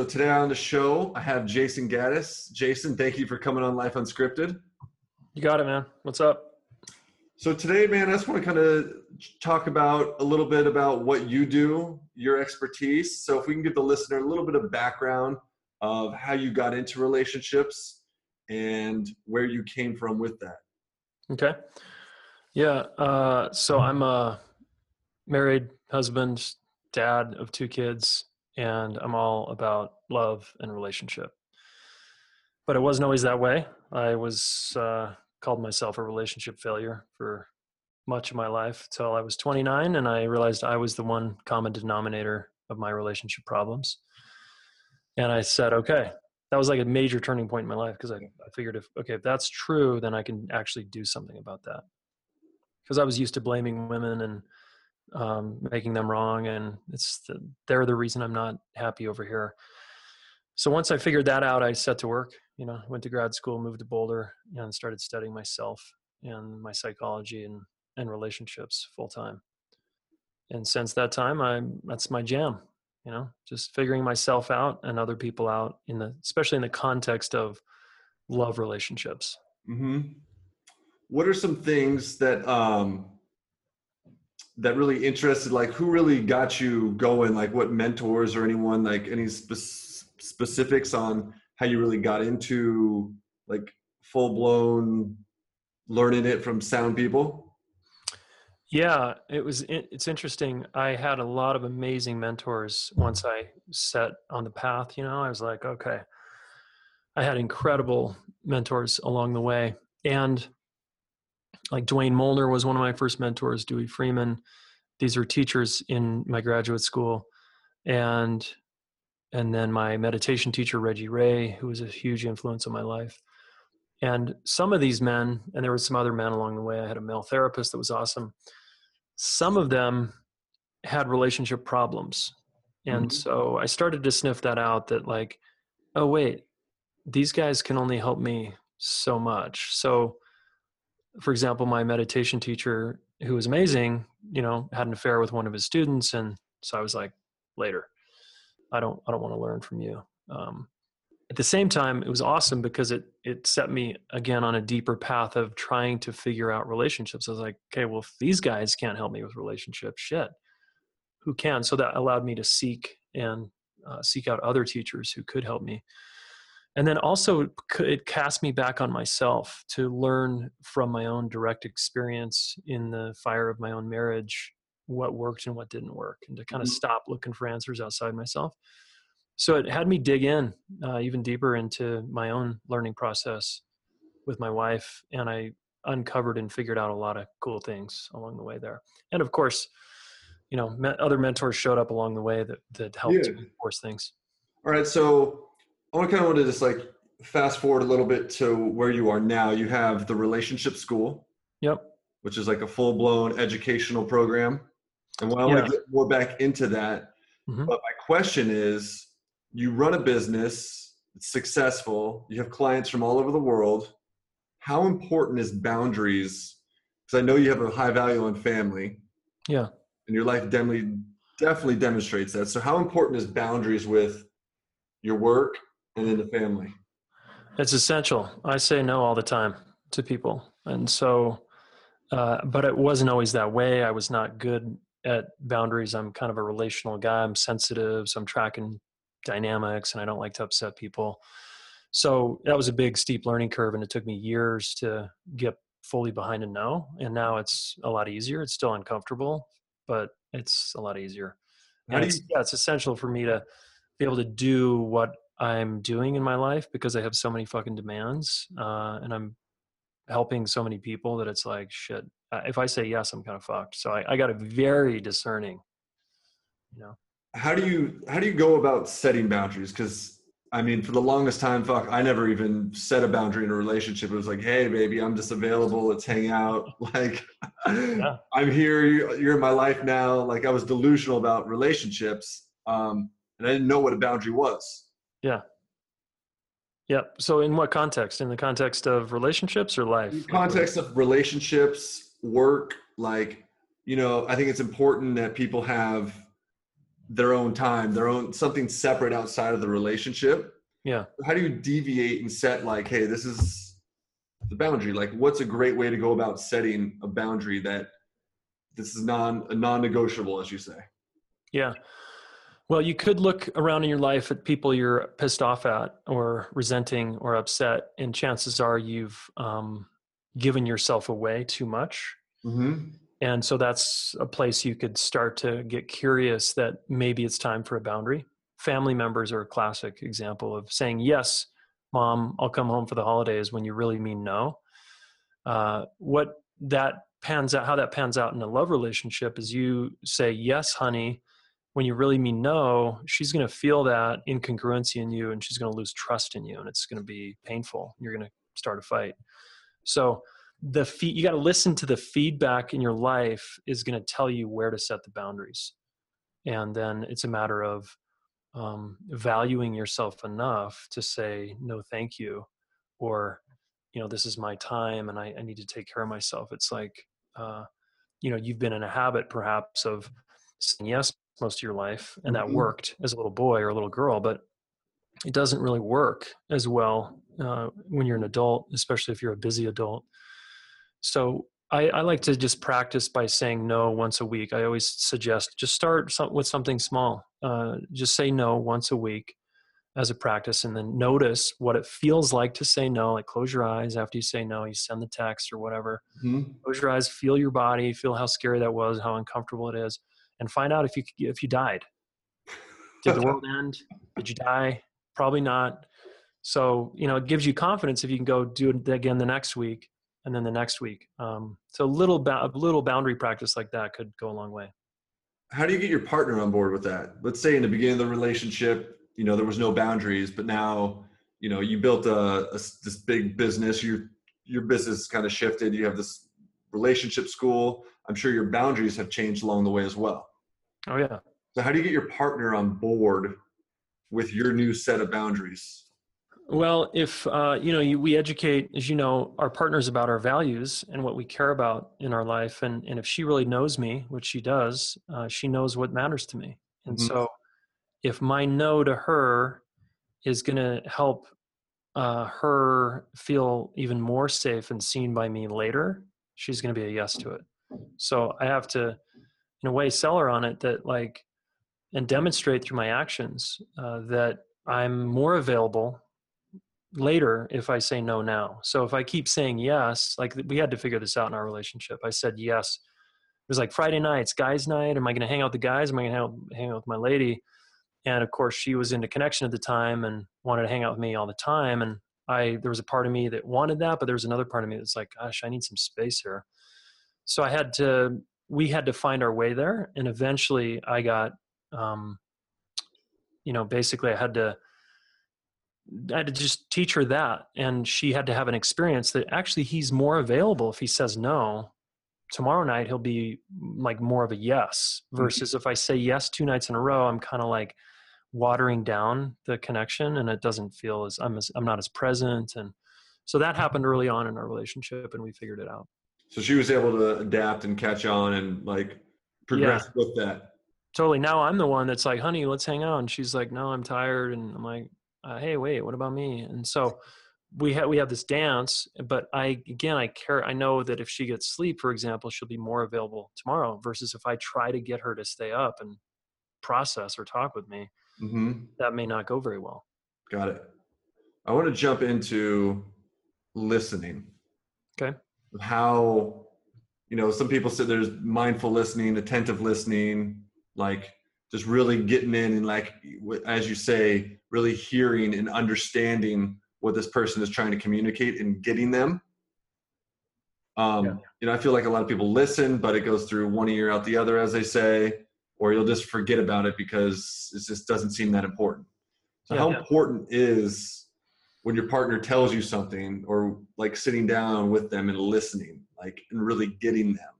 So today on the show, I have Jayson Gaddis. Jayson, thank you for coming on Life Unscripted. You got it, man. What's up? So today, man, I just want to kind of talk about a little bit about what you do, your expertise. So if we can give the listener a little bit of background of how you got into relationships and where you came from with that. Okay. Yeah. Uh, so I'm a married husband, dad of two kids, and I'm all about love and relationship. But it wasn't always that way. I was uh, called myself a relationship failure for much of my life till I was 29, and I realized I was the one common denominator of my relationship problems. And I said, okay, that was like a major turning point in my life because I, I figured if okay if that's true, then I can actually do something about that. Because I was used to blaming women and um, making them wrong, and it's the, they're the reason I'm not happy over here. So once I figured that out, I set to work. You know, went to grad school, moved to Boulder, and started studying myself and my psychology and and relationships full time. And since that time, I that's my jam. You know, just figuring myself out and other people out in the especially in the context of love relationships. Mm-hmm. What are some things that um, that really interested? Like, who really got you going? Like, what mentors or anyone? Like, any spe- specifics on how you really got into like full blown learning it from sound people? Yeah, it was. It's interesting. I had a lot of amazing mentors once I set on the path. You know, I was like, okay, I had incredible mentors along the way, and like Dwayne Molnar was one of my first mentors. Dewey Freeman. These are teachers in my graduate school, and and then my meditation teacher Reggie Ray, who was a huge influence on my life. And some of these men, and there were some other men along the way. I had a male therapist that was awesome. Some of them had relationship problems. And mm-hmm. so I started to sniff that out that, like, oh, wait, these guys can only help me so much. So, for example, my meditation teacher, who was amazing, you know, had an affair with one of his students. And so I was like, later, I don't, I don't want to learn from you. Um, at the same time it was awesome because it it set me again on a deeper path of trying to figure out relationships i was like okay well if these guys can't help me with relationships shit who can so that allowed me to seek and uh, seek out other teachers who could help me and then also it cast me back on myself to learn from my own direct experience in the fire of my own marriage what worked and what didn't work and to kind of mm-hmm. stop looking for answers outside myself so it had me dig in uh, even deeper into my own learning process with my wife and i uncovered and figured out a lot of cool things along the way there and of course you know other mentors showed up along the way that that helped yeah. reinforce things all right so i kind of want to just like fast forward a little bit to where you are now you have the relationship school yep which is like a full-blown educational program and when i yeah. want to get more back into that mm-hmm. but my question is you run a business, it's successful, you have clients from all over the world. How important is boundaries? Because I know you have a high value on family. Yeah. And your life definitely definitely demonstrates that. So how important is boundaries with your work and then the family? It's essential. I say no all the time to people. And so uh, but it wasn't always that way. I was not good at boundaries. I'm kind of a relational guy. I'm sensitive, so I'm tracking dynamics and I don't like to upset people. So that was a big steep learning curve and it took me years to get fully behind a no. And now it's a lot easier. It's still uncomfortable, but it's a lot easier. And it's, yeah, it's essential for me to be able to do what I'm doing in my life because I have so many fucking demands uh, and I'm helping so many people that it's like shit. If I say yes, I'm kind of fucked. So I, I got a very discerning, you know how do you how do you go about setting boundaries? Because I mean, for the longest time, fuck, I never even set a boundary in a relationship. It was like, hey, baby, I'm just available. Let's hang out. Like, yeah. I'm here. You're in my life now. Like, I was delusional about relationships, um, and I didn't know what a boundary was. Yeah. Yeah. So, in what context? In the context of relationships or life? In context of relationships, work. Like, you know, I think it's important that people have their own time, their own something separate outside of the relationship. Yeah. How do you deviate and set like, hey, this is the boundary? Like, what's a great way to go about setting a boundary that this is non a non-negotiable, as you say? Yeah. Well, you could look around in your life at people you're pissed off at or resenting or upset, and chances are you've um, given yourself away too much. Mm-hmm. And so that's a place you could start to get curious that maybe it's time for a boundary. Family members are a classic example of saying, Yes, mom, I'll come home for the holidays when you really mean no. Uh, what that pans out, how that pans out in a love relationship is you say, Yes, honey, when you really mean no, she's going to feel that incongruency in you and she's going to lose trust in you and it's going to be painful. You're going to start a fight. So, the you got to listen to the feedback in your life is going to tell you where to set the boundaries. And then it's a matter of um, valuing yourself enough to say, no, thank you. Or, you know, this is my time and I, I need to take care of myself. It's like, uh, you know, you've been in a habit perhaps of saying yes most of your life and that Mhm. worked as a little boy or a little girl but it doesn't really work as well uh, when you're an adult especially if you're a busy adult so I, I like to just practice by saying no once a week i always suggest just start some, with something small uh, just say no once a week as a practice and then notice what it feels like to say no like close your eyes after you say no you send the text or whatever Mm-hmm. close your eyes feel your body feel how scary that was how uncomfortable it is and find out if you if you died did the world end did you die probably not so you know it gives you confidence if you can go do it again the next week and then the next week um, so a little ba- a little boundary practice like that could go a long way How do you get your partner on board with that? Let's say in the beginning of the relationship, you know, there was no boundaries, but now, you know, you built a this big business. Your your business kind of shifted. You have this relationship school. I'm sure your boundaries have changed along the way as well. Oh yeah So how do you get your partner on board with your new set of boundaries? Well, if uh, you know, you, we educate, as you know, our partners about our values and what we care about in our life, and and if she really knows me, which she does, uh, she knows what matters to me. And Mhm. so, if my no to her is going to help uh, her feel even more safe and seen by me later, she's going to be a yes to it. So I have to, in a way, seller on it that like, and demonstrate through my actions uh, that I'm more available later if I say no now. So if I keep saying yes, like we had to figure this out in our relationship. I said yes. It was like Friday nights, guys' night. Am I going to hang out with the guys? Am I going to hang out, with my lady? And of course, she was into connection at the time and wanted to hang out with me all the time. And I, there was a part of me that wanted that, but there was another part of me that's like, gosh, I need some space here. So I had to, we had to find our way there. And eventually I got, um, you know, basically I had to, I had to just teach her that. And she had to have an experience that actually he's more available if he says no. Tomorrow night he'll be like more of a yes versus if I say yes two nights in a row, I'm kind of like watering down the connection and it doesn't feel as I'm as I'm not as present. And so that happened early on in our relationship and we figured it out. So she was able to adapt and catch on and like progress with that. Totally. Now I'm the one that's like, honey, let's hang out. And she's like, no, I'm tired. And I'm like, uh, hey, wait, what about me? And so we have we have this dance, but I again I care. I know that if she gets sleep, for example, she'll be more available tomorrow. Versus if I try to get her to stay up and process or talk with me, hmm that may not go very well. Got it. I want to jump into listening. Okay. How, you know, some people say there's mindful listening, attentive listening, like just really getting in and like, as you say, really hearing and understanding what this person is trying to communicate and getting them. Um, Yeah. You know, I feel like a lot of people listen, but it goes through one ear out the other, as they say, or you'll just forget about it because it just doesn't seem that important. So, Yeah. how Yeah. important is when your partner tells you something, or like sitting down with them and listening, like and really getting them?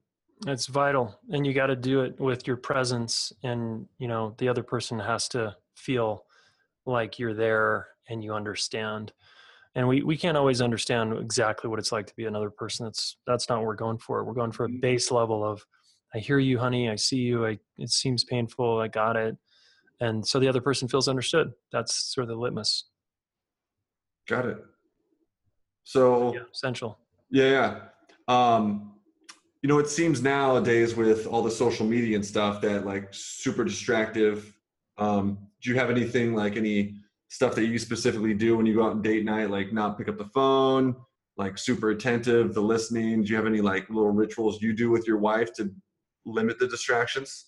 It's vital, and you got to do it with your presence, and you know the other person has to feel like you're there and you understand. And we we can't always understand exactly what it's like to be another person. That's that's not what we're going for. We're going for a base level of, I hear you, honey. I see you. I it seems painful. I got it. and so the other person feels understood. That's sort of the litmus. Got it. So yeah, essential. Yeah, yeah. Um, you know, it seems nowadays with all the social media and stuff that like super distractive. Um, do you have anything like any stuff that you specifically do when you go out on date night, like not pick up the phone, like super attentive, the listening? Do you have any like little rituals you do with your wife to limit the distractions?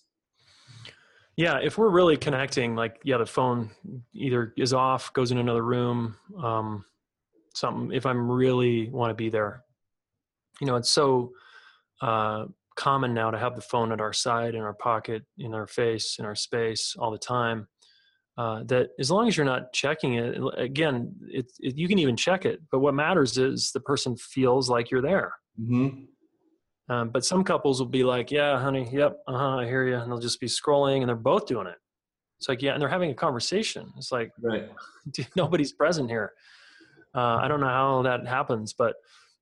Yeah, if we're really connecting, like yeah, the phone either is off, goes in another room, um, something. If I'm really want to be there, you know, it's so uh, common now to have the phone at our side, in our pocket, in our face, in our space all the time. Uh, that as long as you're not checking it, again, it, it, you can even check it. But what matters is the person feels like you're there. Mm-hmm. Um, but some couples will be like, "Yeah, honey, yep, uh huh, I hear you," and they'll just be scrolling, and they're both doing it. It's like, yeah, and they're having a conversation. It's like, right, nobody's present here. Uh, I don't know how that happens, but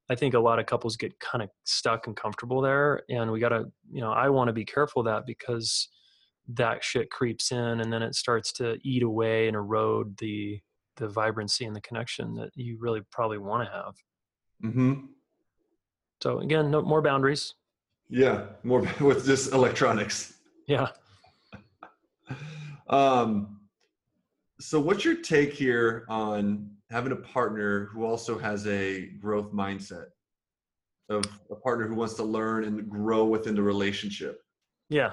I think a lot of couples get kind of stuck and comfortable there. And we got to, you know, I want to be careful of that because that shit creeps in and then it starts to eat away and erode the the vibrancy and the connection that you really probably want to have. Mm-hmm. So again, no more boundaries. Yeah, more with just electronics. Yeah. um. So, what's your take here on having a partner who also has a growth mindset of a partner who wants to learn and grow within the relationship yeah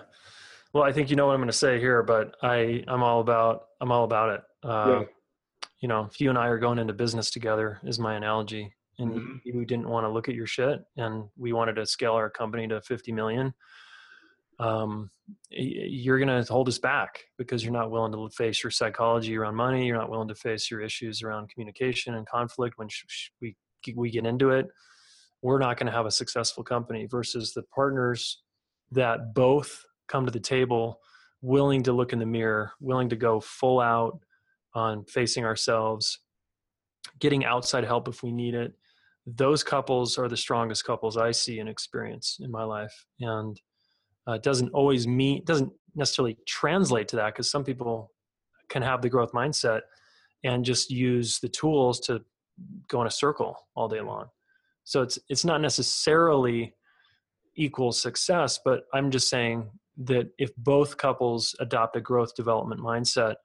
well i think you know what i'm going to say here but i i'm all about i'm all about it uh, yeah. you know if you and i are going into business together is my analogy and mm-hmm. you didn't want to look at your shit and we wanted to scale our company to 50 million um, you're going to hold us back because you're not willing to face your psychology around money. You're not willing to face your issues around communication and conflict when we we get into it. We're not going to have a successful company versus the partners that both come to the table willing to look in the mirror, willing to go full out on facing ourselves, getting outside help if we need it. Those couples are the strongest couples I see and experience in my life. And uh, it doesn't always mean doesn't necessarily translate to that because some people can have the growth mindset and just use the tools to go in a circle all day long so it's it's not necessarily equal success but i'm just saying that if both couples adopt a growth development mindset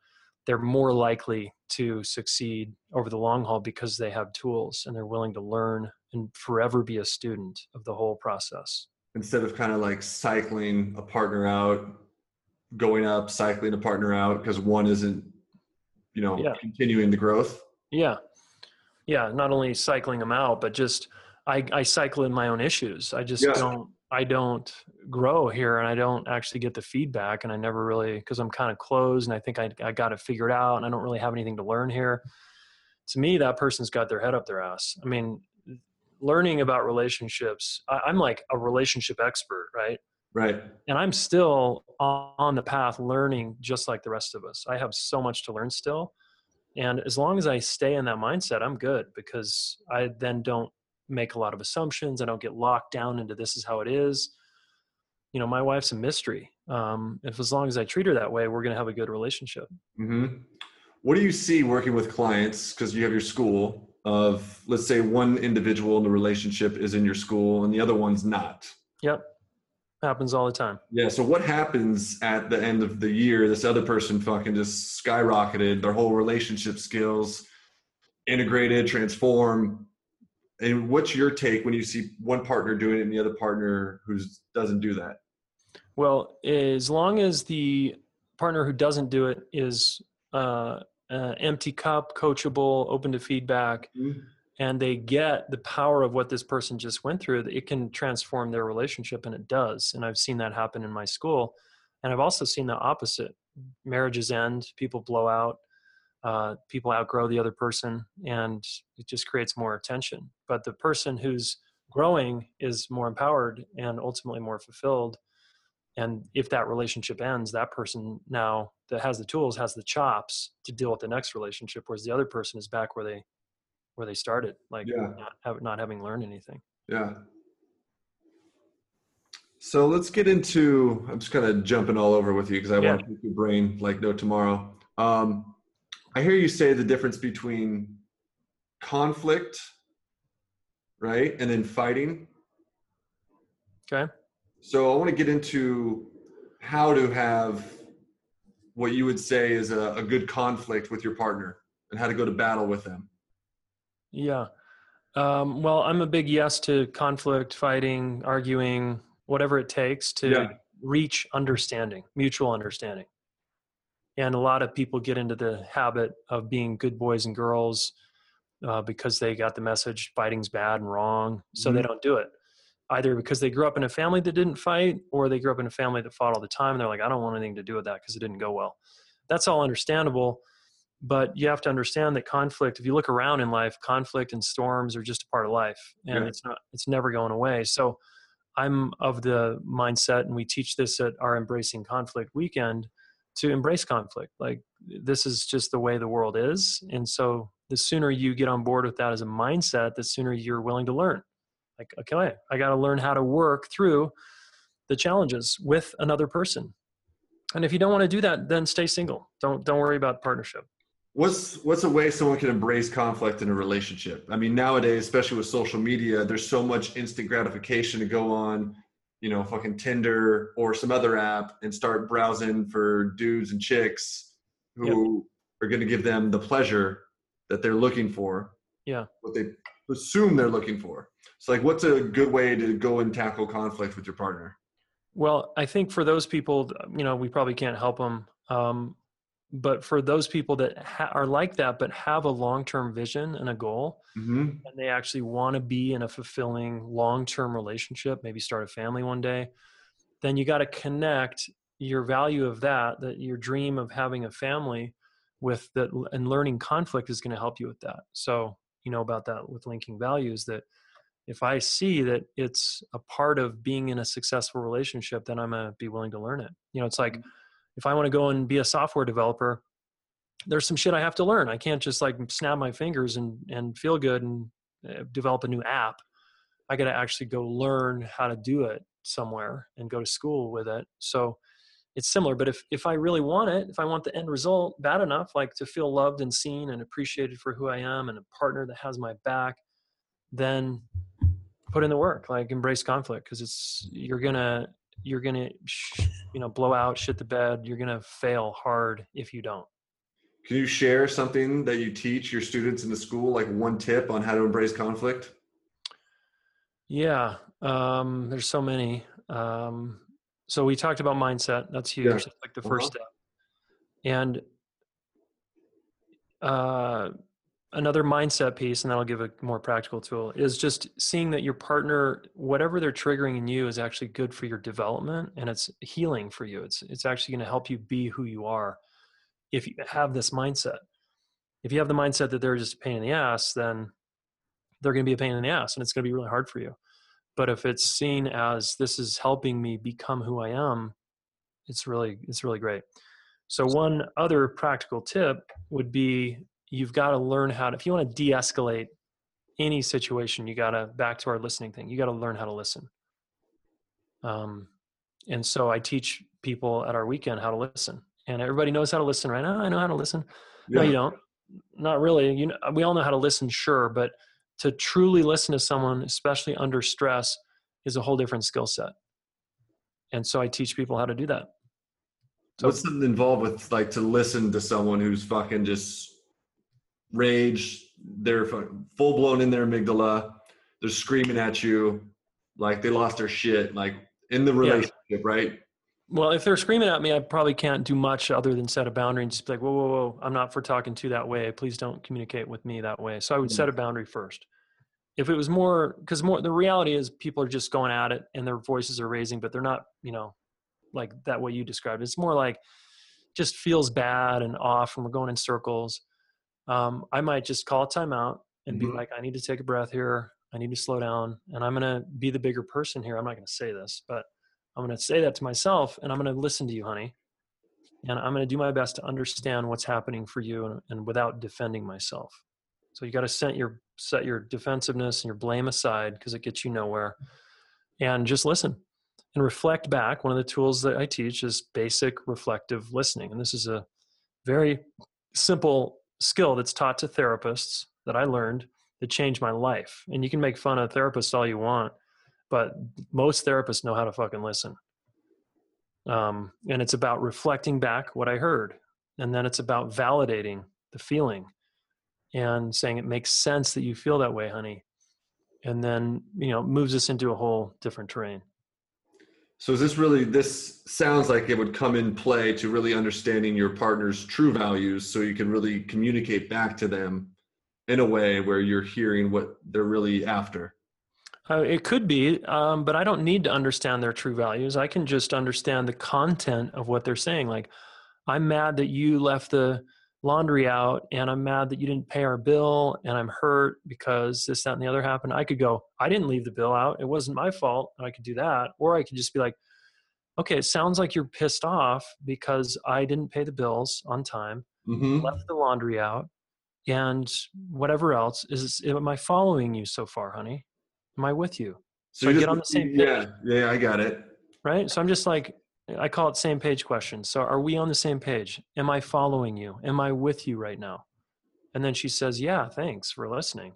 they're more likely to succeed over the long haul because they have tools and they're willing to learn and forever be a student of the whole process instead of kind of like cycling a partner out, going up, cycling a partner out because one isn't, you know, yeah. continuing the growth. Yeah. Yeah. Not only cycling them out, but just I, I cycle in my own issues. I just yeah. don't, I don't grow here and I don't actually get the feedback and I never really, cause I'm kind of closed and I think I, I got it figured out and I don't really have anything to learn here. To me, that person's got their head up their ass. I mean, learning about relationships I, i'm like a relationship expert right right and i'm still on the path learning just like the rest of us i have so much to learn still and as long as i stay in that mindset i'm good because i then don't make a lot of assumptions. I don't get locked down into this is how it is. You know my wife's a mystery. Um, if as long as i treat her that way we're going to have a good relationship. Mm-hmm. what do you see working with clients because you have your school of let's say one individual in the relationship is in your school and the other one's not? Yep. Happens all the time. Yeah so what happens at the end of the year this other person fucking just skyrocketed their whole relationship skills integrated transform and what's your take when you see one partner doing it and the other partner who doesn't do that well as long as the partner who doesn't do it is uh, uh, empty cup, coachable, open to feedback, mm-hmm. and they get the power of what this person just went through, it can transform their relationship, and it does. And I've seen that happen in my school, and I've also seen the opposite: marriages end, people blow out, uh, people outgrow the other person, and it just creates more attention. But the person who's growing is more empowered and ultimately more fulfilled and if that relationship ends that person now that has the tools has the chops to deal with the next relationship whereas the other person is back where they where they started like yeah. not, have, not having learned anything yeah So let's get into. I'm just kind of jumping all over with you because I Yeah. want to pick your brain like no tomorrow. Um, I hear you say the difference between conflict, right, and then fighting. Okay. So I want to get into how to have what you would say is a, a good conflict with your partner and how to go to battle with them. Yeah. Um, well, I'm a big yes to conflict, fighting, arguing, whatever it takes to Yeah. reach understanding, mutual understanding. And a lot of people get into the habit of being good boys and girls uh, because they got the message fighting's bad and wrong. So they Mhm. don't do it. Either because they grew up in a family that didn't fight or they grew up in a family that fought all the time. And they're like, I don't want anything to do with that because it didn't go well. That's all understandable but you have to understand that conflict if you look around in life conflict and storms are just a part of life and Yeah. it's not it's never going away so i'm of the mindset and we teach this at our embracing conflict weekend to embrace conflict. Like this is just the way the world is mm-hmm. and so the sooner you get on board with that as a mindset the sooner you're willing to learn. Like okay i got to learn how to work through the challenges with another person. And if you don't want to do that then stay single. Don't don't worry about partnership. What's what's a way someone can embrace conflict in a relationship? I mean, nowadays, especially with social media, there's so much instant gratification to go on, you know, fucking Tinder or some other app and start browsing for dudes and chicks who are going to give them the pleasure that they're looking for. Yeah. What they assume they're looking for. So, like, what's a good way to go and tackle conflict with your partner? Well, I think for those people, you know, we probably can't help them. Um, but for those people that ha- are like that, but have a long-term vision and a goal, Mm-hmm. and they actually want to be in a fulfilling long-term relationship, maybe start a family one day, then you got to connect your value of that, that your dream of having a family, with that, and learning conflict is going to help you with that. So you know about that with linking values that if I see that it's a part of being in a successful relationship, then I'm gonna be willing to learn it. You know, it's like if I want to go and be a software developer, there's some shit I have to learn. I can't just like snap my fingers and and feel good and uh, develop a new app. I got to actually go learn how to do it somewhere and go to school with it. So it's similar, but if if I really want it, if I want the end result bad enough, like to feel loved and seen and appreciated for who I am and a partner that has my back, then put in the work like embrace conflict because it's you're gonna you're gonna you know blow out shit the bed you're gonna fail hard if you don't Can you share something that you teach your students in the school, like one tip on how to embrace conflict? yeah um there's so many um so we talked about mindset that's huge Yeah. that's like the 1st Uh-huh. step and uh another mindset piece and that'll give a more practical tool is just seeing that your partner whatever they're triggering in you is actually good for your development and it's healing for you. It's it's actually going to help you be who you are if you have this mindset. If you have the mindset that they're just a pain in the ass then they're going to be a pain in the ass and it's going to be really hard for you. But if it's seen as this is helping me become who i am it's really it's really great. So one other practical tip would be you've got to learn how to if you want to de-escalate any situation you got to back to our listening thing you got to learn how to listen. Um, and so i teach people at our weekend how to listen. And everybody knows how to listen right? Now i know how to listen. No you don't. Not really. You know we all know how to listen sure but to truly listen to someone especially under stress is a whole different skill set. And so i teach people how to do that. So- What's involved with like to listen to someone who's fucking just rage? They're full blown in their amygdala. They're screaming at you, like they lost their shit, like in the relationship, right? Well, if they're screaming at me, I probably can't do much other than set a boundary and just be like, whoa, whoa, whoa, I'm not for talking to that way. Please don't communicate with me that way. So I would set a boundary first. If it was more, because more, the reality is people are just going at it and their voices are raising, but they're not, you know, like that way you described. It's more like just feels bad and off and we're going in circles. Um, I might just call a timeout and be Mhm. like, I need to take a breath here. I need to slow down and I'm going to be the bigger person here. I'm not going to say this, but I'm going to say that to myself and I'm going to listen to you, honey. And I'm going to do my best to understand what's happening for you and, and without defending myself. So you got to set your set your defensiveness and your blame aside because it gets you nowhere. And just listen. and reflect back. One of the tools that I teach is basic reflective listening. And this is a very simple skill that's taught to therapists that I learned that changed my life. And you can make fun of therapists all you want, but most therapists know how to fucking listen. Um, and it's about reflecting back what I heard. And then it's about validating the feeling and saying it makes sense that you feel that way, honey. And then, you know, moves us into a whole different terrain. So is this really this sounds like it would come in play to really understanding your partner's true values so you can really communicate back to them in a way where you're hearing what they're really after. Uh, it could be, um, but I don't need to understand their true values. I can just understand the content of what they're saying. Like, I'm mad that you left the laundry out, and I'm mad that you didn't pay our bill, and I'm hurt because this, that, and the other happened. I could go, I didn't leave the bill out. It wasn't my fault. And I could do that. Or I could just be like, okay, it sounds like you're pissed off because I didn't pay the bills on time, mm-hmm. left the laundry out, and whatever else. Is am I following you so far, honey? Am I with you? So, so I get on the same page. Yeah, yeah, I got it. Right. So I'm just like, I call it same page questions. So are we on the same page? Am I following you? Am I with you right now? And then she says, Yeah, thanks for listening.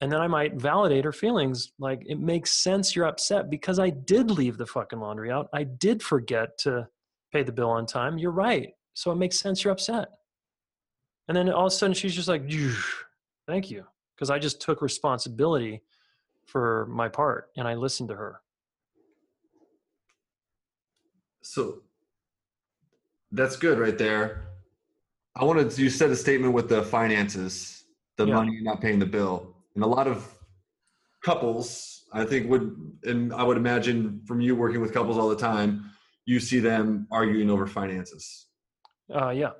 And then I might validate her feelings. Like, it makes sense you're upset because I did leave the fucking laundry out. I did forget to pay the bill on time. You're right. So it makes sense you're upset. And then all of a sudden she's just like, Thank you. Because I just took responsibility for my part and I listened to her. So that's good right there. I wanted to, you said a statement with the finances, the yeah. money not paying the bill. And a lot of couples, I think would, and I would imagine from you working with couples all the time, you see them arguing over finances. Uh, yeah.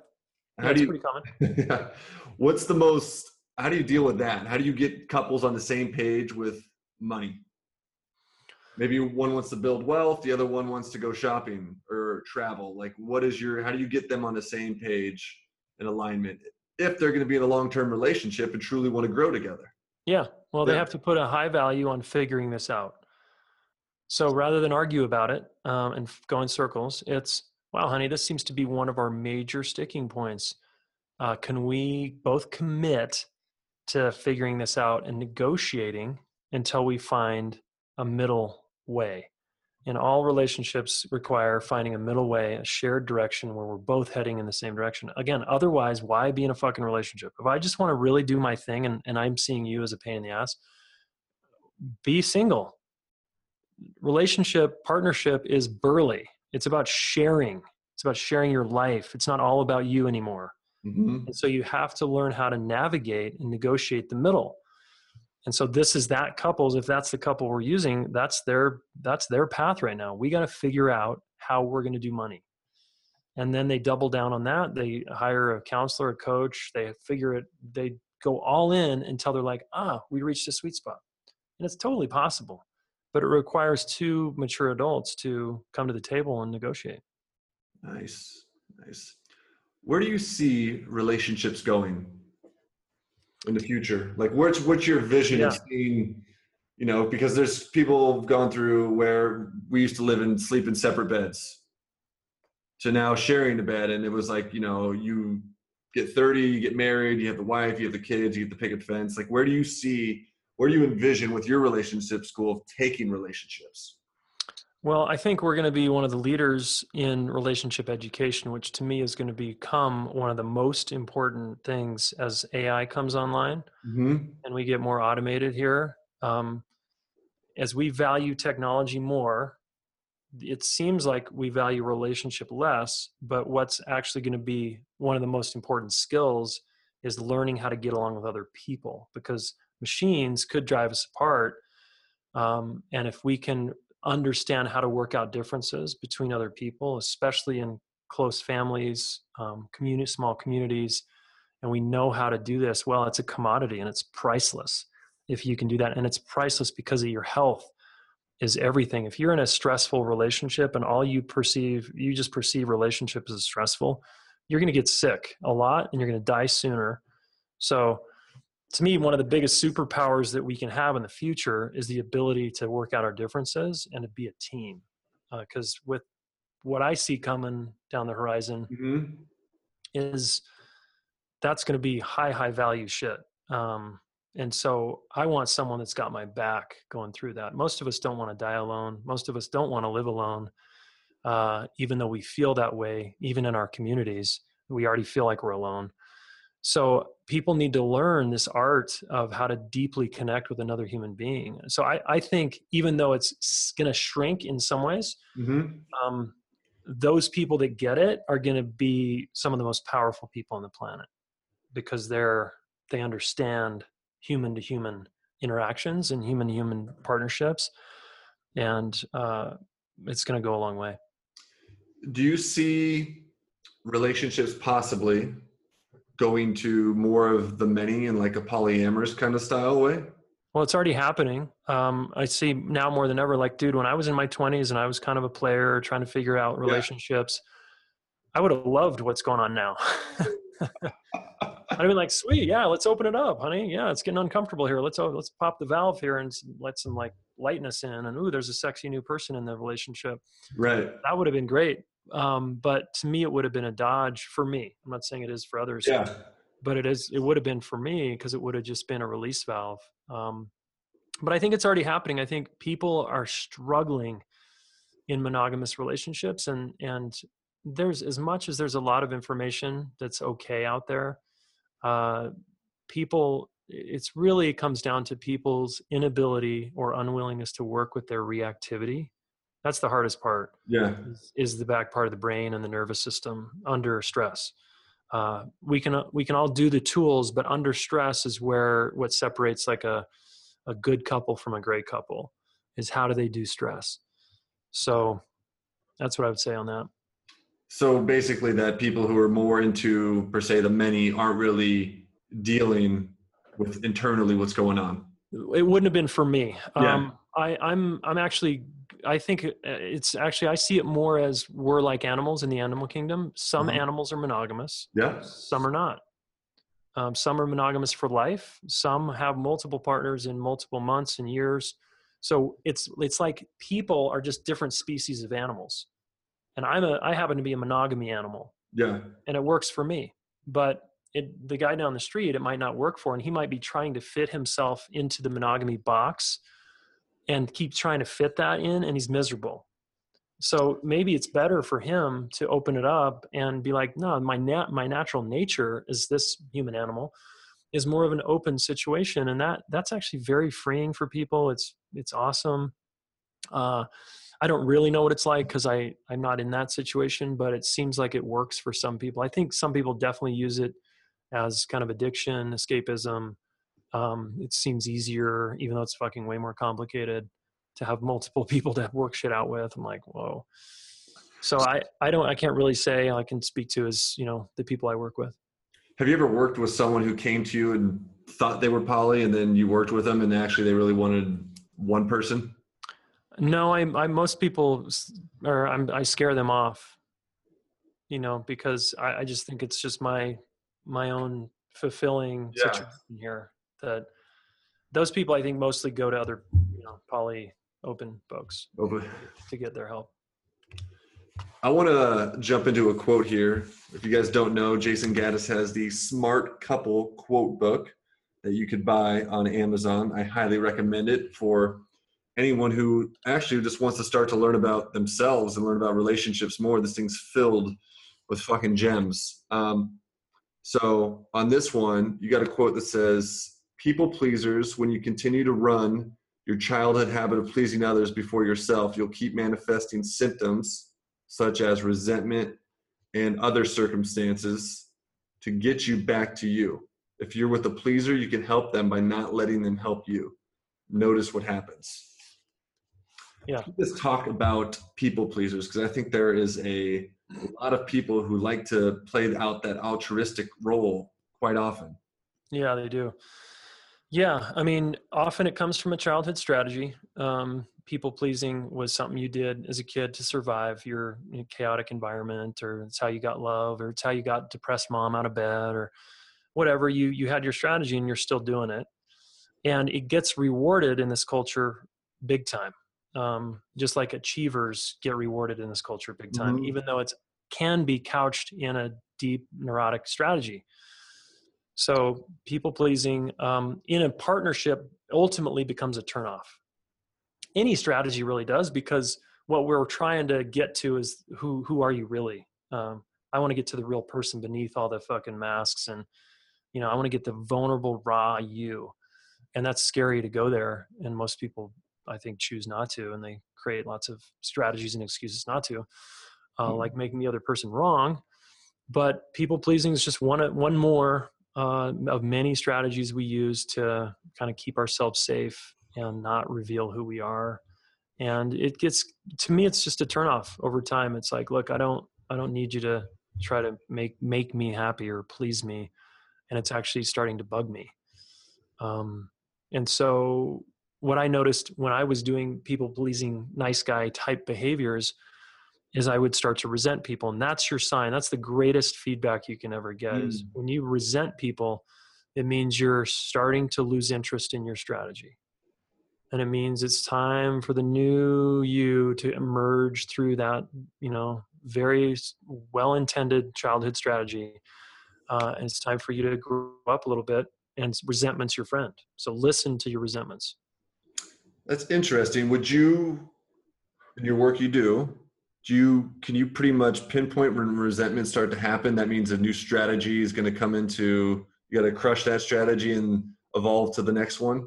How That's do you, pretty common. What's the most, how do you deal with that? How do you get couples on the same page with money? Maybe one wants to build wealth the other one wants to go shopping or travel. Like what is your how do you get them on the same page in alignment if they're going to be in a long-term relationship and truly want to grow together? Yeah well they have to put a high value on figuring this out. So rather than argue about it um, and go in circles it's wow honey this seems to be one of our major sticking points. Uh, can we both commit to figuring this out and negotiating until we find a middle way. And all relationships require finding a middle way, a shared direction where we're both heading in the same direction. Again, otherwise, why be in a fucking relationship? If I just want to really do my thing and, and I'm seeing you as a pain in the ass, be single. Relationship, partnership is burly. It's about sharing. It's about sharing your life. It's not all about you anymore. Mm-hmm. And so you have to learn how to navigate and negotiate the middle and so this is that couples if that's the couple we're using that's their that's their path right now. We got to figure out how we're going to do money. And then they double down on that. They hire a counselor a coach. They figure it they go all in until they're like ah we reached a sweet spot. And it's totally possible but it requires two mature adults to come to the table and negotiate. Nice nice. Where do you see relationships going in the future? Like, what's what's your vision yeah. of seeing? You know, because there's people going through where we used to live and sleep in separate beds, to now sharing the bed, and it was like you know you get 30, you get married, you have the wife, you have the kids, you get the picket fence. Like, where do you see? Where do you envision with your relationship school of taking relationships? Well, I think we're going to be one of the leaders in relationship education, which to me is going to become one of the most important things as AI comes online mm-hmm. and we get more automated here. Um, as we value technology more, it seems like we value relationship less, but what's actually going to be one of the most important skills is learning how to get along with other people because machines could drive us apart. Um, and if we can understand how to work out differences between other people, especially in close families, um, community, small communities, and we know how to do this. Well, it's a commodity and it's priceless if you can do that, and it's priceless because of your health is everything. If you're in a stressful relationship and all you perceive, you just perceive relationships as stressful, you're going to get sick a lot and you're going to die sooner. So to me, one of the biggest superpowers that we can have in the future is the ability to work out our differences and to be a team. because with what I see coming down the horizon Mhm. is that's going to be high high value shit. Um, and so I want someone that's got my back going through that. Most of us don't want to die alone. Most of us don't want to live alone, uh, even though we feel that way. Even in our communities, we already feel like we're alone. So people need to learn this art of how to deeply connect with another human being. So I, I think even though it's going to shrink in some ways, Mhm. um, those people that get it are going to be some of the most powerful people on the planet because they're they understand human to human interactions and human to human partnerships and uh, it's going to go a long way Do you see relationships possibly going to more of the many in like a polyamorous kind of style way? well it's already happening um, i see now more than ever like dude when i was in my 20s and i was kind of a player trying to figure out relationships i would have loved what's going on now I'd have been like, sweet, yeah, let's open it up, honey. Yeah, it's getting uncomfortable here. Let's oh, let's pop the valve here and let some like lightness in. And ooh, there's a sexy new person in the relationship. Right. That would have been great. Um, but to me, it would have been a dodge for me. I'm not saying it is for others, Yeah. but it is. It would have been for me because it would have just been a release valve. Um, but I think it's already happening. I think people are struggling in monogamous relationships, and and there's as much as there's a lot of information that's okay out there uh, people it's really comes down to people's inability or unwillingness to work with their reactivity that's the hardest part Yeah. is, is the back part of the brain and the nervous system under stress uh, we can we can all do the tools but under stress is where what separates like a a good couple from a great couple is how do they do stress so that's what i would say on that So basically, that people who are more into per se the many aren't really dealing with internally what's going on. it wouldn't have been for me. Yeah. Um, I, I'm I'm actually I think it's actually I see it more as we're like animals in the animal kingdom. Some Mhm. animals are monogamous, Yeah. some are not. Um, some are monogamous for life. Some have multiple partners in multiple months and years. So it's it's like people are just different species of animals, and I'm a I happen to be a monogamy animal Yeah. and it works for me. But it, the guy down the street, it might not work for, and he might be trying to fit himself into the monogamy box, and keep trying to fit that in, and he's miserable. So maybe it's better for him to open it up and be like, no, my nat- my natural nature is this human animal, is more of an open situation, and that that's actually very freeing for people. It's it's awesome. Uh, I don't really know what it's like because I I'm not in that situation, but it seems like it works for some people. I think some people definitely use it as kind of addiction, escapism. Um, it seems easier, even though it's fucking way more complicated to have multiple people to work shit out with. I'm like, whoa. So I I don't I can't really say I can speak to as you know the people I work with. Have you ever worked with someone who came to you and thought they were poly, and then you worked with them, and actually they really wanted one person? No, I, I most people, or I'm, I scare them off, you know, because I, I just think it's just my my own fulfilling Yeah. situation here. That those people, I think, mostly go to other, you know, poly open folks but- to get their help. I want to jump into a quote here. If you guys don't know, Jayson Gaddis has the Smart Couple quote book that you could buy on Amazon. I highly recommend it for anyone who actually just wants to start to learn about themselves and learn about relationships more. This thing's filled with fucking gems. Um, so on this one, you got a quote that says, "People pleasers, when you continue to run your childhood habit of pleasing others before yourself, you'll keep manifesting symptoms." such as resentment and other circumstances to get you back to you. If you're with a pleaser, you can help them by not letting them help you. Notice what happens. Yeah. Let's talk about people pleasers because I think there is a, a lot of people who like to play out that altruistic role quite often. Yeah, they do. Yeah, I mean, often it comes from a childhood strategy. Um, people pleasing was something you did as a kid to survive your chaotic environment, or it's how you got love, or it's how you got depressed mom out of bed, or whatever. You you had your strategy, and you're still doing it, and it gets rewarded in this culture big time. Um, just like achievers get rewarded in this culture big time, Mhm. even though it can be couched in a deep neurotic strategy. So people pleasing um, in a partnership ultimately becomes a turnoff. Any strategy really does because what we're trying to get to is who who are you really? Um, I want to get to the real person beneath all the fucking masks, and you know I want to get the vulnerable raw you, and that's scary to go there. And most people, I think, choose not to, and they create lots of strategies and excuses not to, uh, Mhm. like making the other person wrong. But people pleasing is just one one more uh, of many strategies we use to kind of keep ourselves safe and not reveal who we are. And it gets to me, it's just a turnoff over time. It's like, look, I don't, I don't need you to try to make make me happy or please me, and it's actually starting to bug me. Um, and so, what I noticed when I was doing people pleasing, nice guy type behaviors is I would start to resent people. And that's your sign. That's the greatest feedback you can ever get is when you resent people, it means you're starting to lose interest in your strategy. And it means it's time for the new you to emerge through that, you know, very well intended childhood strategy. Uh, and it's time for you to grow up a little bit and resentment's your friend. So listen to your resentments. That's interesting. Would you, in your work you do, do you can you pretty much pinpoint when resentment start to happen? That means a new strategy is going to come into. You got to crush that strategy and evolve to the next one.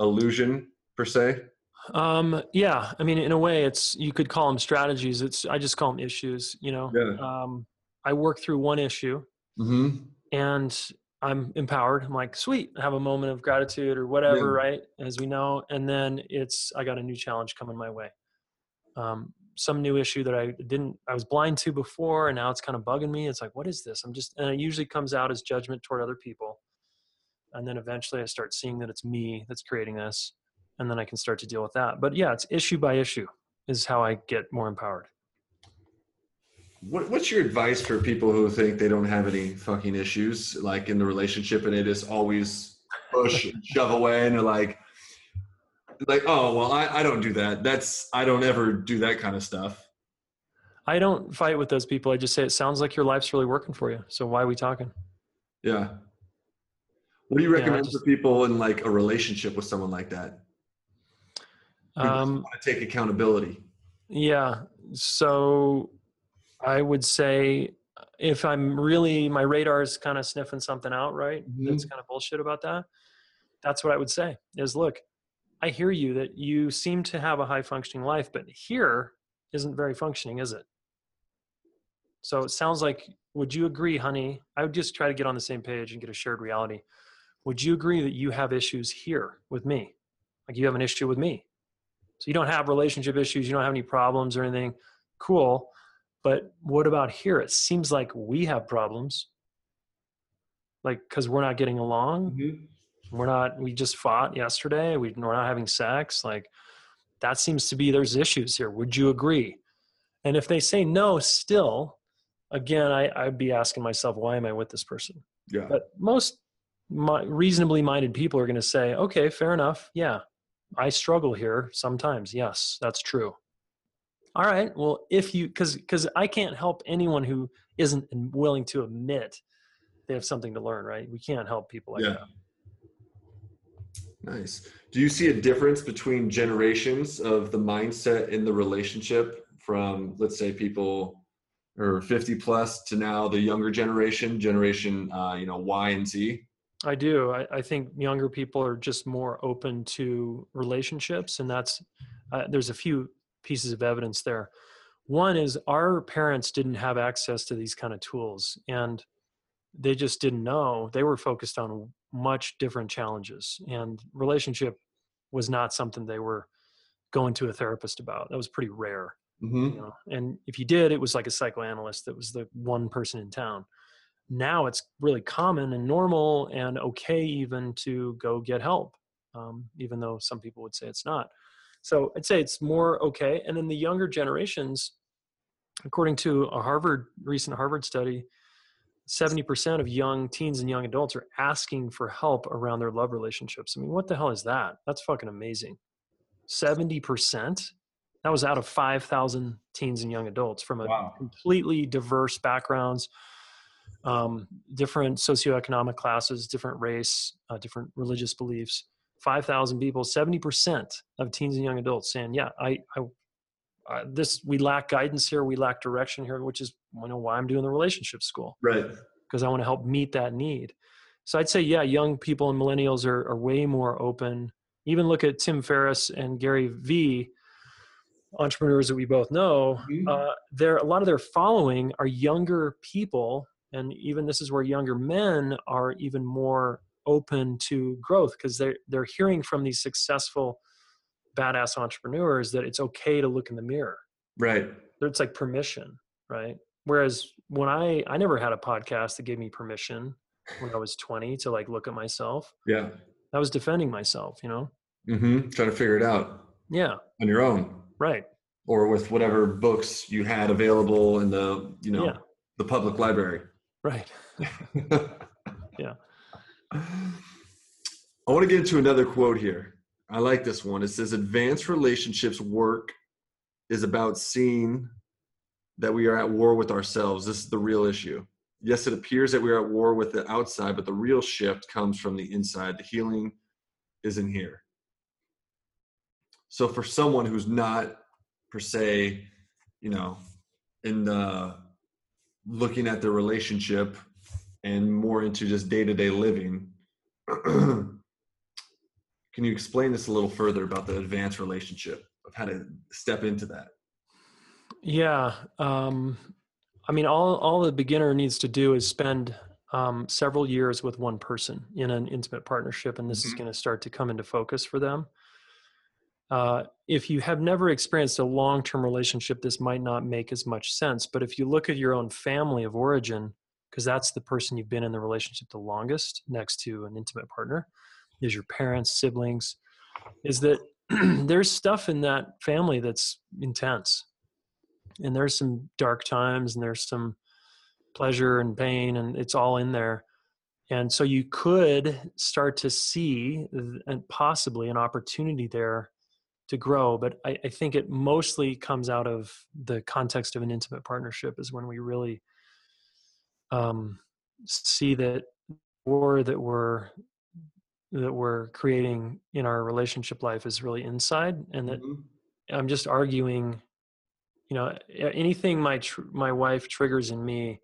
Illusion per se. Um, yeah, I mean, in a way, it's you could call them strategies. It's I just call them issues. You know, Yeah. um, I work through one issue Mm-hmm. and I'm empowered. I'm like, sweet, I have a moment of gratitude or whatever, right? As we know, and then it's I got a new challenge coming my way. Um, some new issue that I didn't, I was blind to before, and now it's kind of bugging me. It's like, what is this? I'm just, and it usually comes out as judgment toward other people, and then eventually I start seeing that it's me that's creating this, and then I can start to deal with that. But yeah, it's issue by issue is how I get more empowered. What, what's your advice for people who think they don't have any fucking issues, like in the relationship, and they just always push and shove away, and they're like, like, oh well, I, I don't do that. That's I don't ever do that kind of stuff. I don't fight with those people. I just say it sounds like your life's really working for you. So why are we talking? Yeah. What do you Yeah, recommend just- for people in like a relationship with someone like that? Um, want to take accountability. Yeah. So I would say if I'm really, my radar is kind of sniffing something out, right? That's kind of bullshit about that. That's what I would say is look, I hear you that you seem to have a high functioning life, but here isn't very functioning, is it? So it sounds like, would you agree, honey? I would just try to get on the same page and get a shared reality. Would you agree that you have issues here with me? Like you have an issue with me? So you don't have relationship issues, you don't have any problems or anything. Cool. But what about here? It seems like we have problems. Like, because we're not getting along. Mm-hmm. We're not, we just fought yesterday. We, we're not having sex. Like, that seems to be there's issues here. Would you agree? And if they say no, still, again, I, I'd be asking myself, why am I with this person? Yeah. But most mi- reasonably minded people are going to say, okay, fair enough. Yeah, I struggle here sometimes. Yes, that's true. All right. Well, if you, because because I can't help anyone who isn't willing to admit they have something to learn. Right? We can't help people like Yeah. that. Nice. Do you see a difference between generations of the mindset in the relationship from, let's say, people or 50 plus to now the younger generation, generation, uh, you know, Y and Z? I do. I, I think younger people are just more open to relationships, and that's uh, there's a few pieces of evidence there. One is our parents didn't have access to these kind of tools, and they just didn't know. They were focused on much different challenges, and relationship was not something they were going to a therapist about. That was pretty rare Mm-hmm. you know and if you did it was like a psychoanalyst that was the one person in town now it's really common and normal and okay even to go get help um, even though some people would say it's not so i'd say it's more okay and then the younger generations according to a harvard recent harvard study 70% of young teens and young adults are asking for help around their love relationships i mean what the hell is that that's fucking amazing 70% That was out of 5,000 teens and young adults from a Wow. completely diverse backgrounds, um, different socioeconomic classes, different race, uh, different religious beliefs. 5,000 people, 70% of teens and young adults saying, yeah, I, I, uh, this, we lack guidance here. We lack direction here, which is you know, why I'm doing the relationship school Right. because I want to help meet that need. So I'd say, yeah, young people and millennials are, are way more open. Even look at Tim Ferriss and Gary Vee, entrepreneurs that we both know. Mhm. Uh, they're a lot of their following are younger people, and even this is where younger men are even more open to growth because they're they're hearing from these successful, badass entrepreneurs that it's okay to look in the mirror Right. it's like permission right whereas when i i never had a podcast that gave me permission when i was 20 to like look at myself Yeah. i was defending myself you know Mm-hmm. Trying to figure it out yeah on your own, right or with whatever books you had available in the you know Yeah. the public library. right Yeah. I want to get into another quote here. I like this one. It says, Advanced relationships work is about seeing that we are at war with ourselves. This is the real issue. Yes, it appears that we are at war with the outside, but the real shift comes from the inside. The healing is in here. So, for someone who's not per se, you know, in the looking at their relationship and more into just day to day living. Can you explain this a little further about the advanced relationship of how to step into that? Yeah um i mean all all the beginner needs to do is spend um, several years with one person in an intimate partnership and this is Mhm. going to start to come into focus for them uh, if you have never experienced a long-term relationship this might not make as much sense but if you look at your own family of origin because that's the person you've been in the relationship the longest next to an intimate partner is your parents siblings is that there's stuff in that family that's intense and there's some dark times and there's some pleasure and pain and it's all in there and so you could start to see and possibly an opportunity there to grow but I, I think it mostly comes out of the context of an intimate partnership is when we really um, see that war that we're that we're creating in our relationship life is really inside and that Mhm. I'm just arguing, you know, anything my tr- my wife triggers in me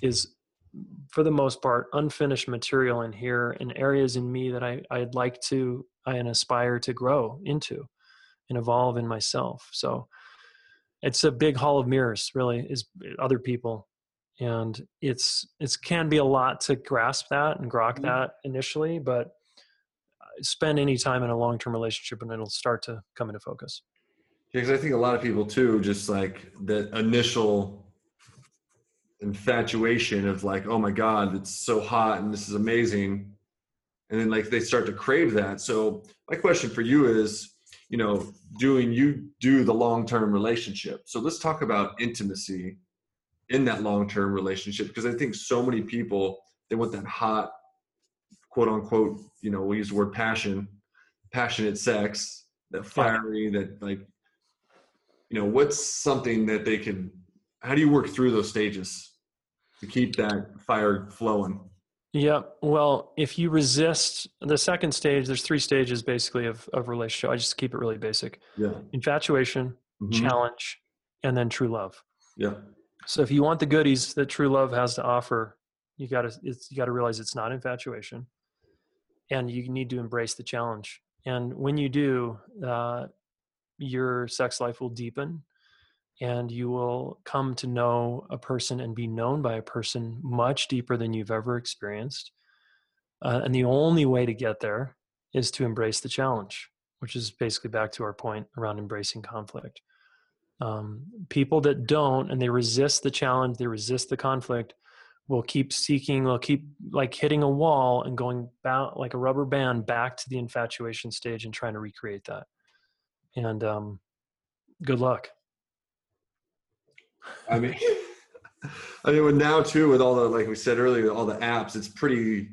is, for the most part, unfinished material in here and areas in me that I I'd like to I and aspire to grow into, and evolve in myself. So, it's a big hall of mirrors, really, is other people, and it's it's can be a lot to grasp that and grok Mhm. that initially, but uh, spend any time in a long term relationship and it'll start to come into focus. Because I think a lot of people too, just like the initial infatuation of like, oh my God, it's so hot and this is amazing. And then like they start to crave that. So my question for you is, you know, doing you do the long-term relationship. So let's talk about intimacy in that long-term relationship because I think so many people they want that hot quote unquote, you know, we use the word passion, passionate sex, that fiery, that like you know what's something that they can how do you work through those stages to keep that fire flowing Yeah. Well, if you resist the second stage, there's three stages basically of, of relationship. I just keep it really basic. yeah Infatuation, Mhm. challenge, and then true love. yeah So if you want the goodies that true love has to offer, you gotta it's you gotta realize it's not infatuation. And you need to embrace the challenge. And when you do, uh, your sex life will deepen and you will come to know a person and be known by a person much deeper than you've ever experienced. Uh, and the only way to get there is to embrace the challenge, which is basically back to our point around embracing conflict. Um, people that don't and they resist the challenge, they resist the conflict, will keep seeking, they'll keep like hitting a wall and going back like a rubber band back to the infatuation stage and trying to recreate that. And um, good luck. i mean i mean with now too with all the like we said earlier all the apps it's pretty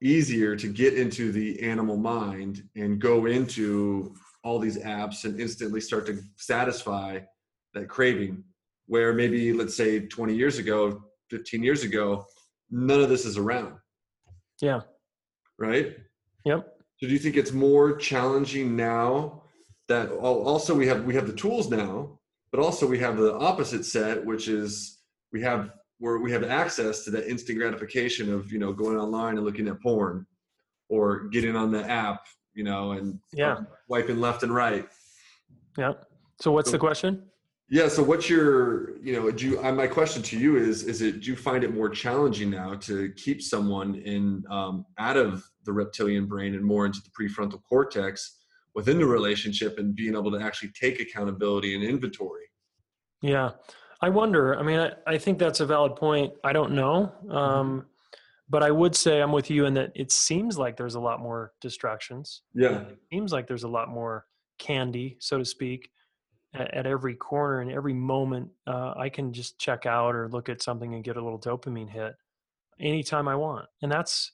easier to get into the animal mind and go into all these apps and instantly start to satisfy that craving where maybe let's say 20 years ago 15 years ago none of this is around. Yeah. Right? Yep. So do you think it's more challenging now that also we have we have the tools now but also we have the opposite set which is we have where we have access to that instant gratification of you know going online and looking at porn or getting on the app you know and yeah. wiping left and right. Yeah. So what's so, the question? Yeah so what's your you know do you, uh, my question to you is is it do you find it more challenging now to keep someone in um, out of the reptilian brain and more into the prefrontal cortex within the relationship and being able to actually take accountability and inventory yeah I wonder. I mean, I, I think that's a valid point. I don't know. Um, but I would say I'm with you in that it seems like there's a lot more distractions. Yeah. It seems like there's a lot more candy, so to speak, at, at every corner and every moment. Uh, I can just check out or look at something and get a little dopamine hit anytime I want. And that's,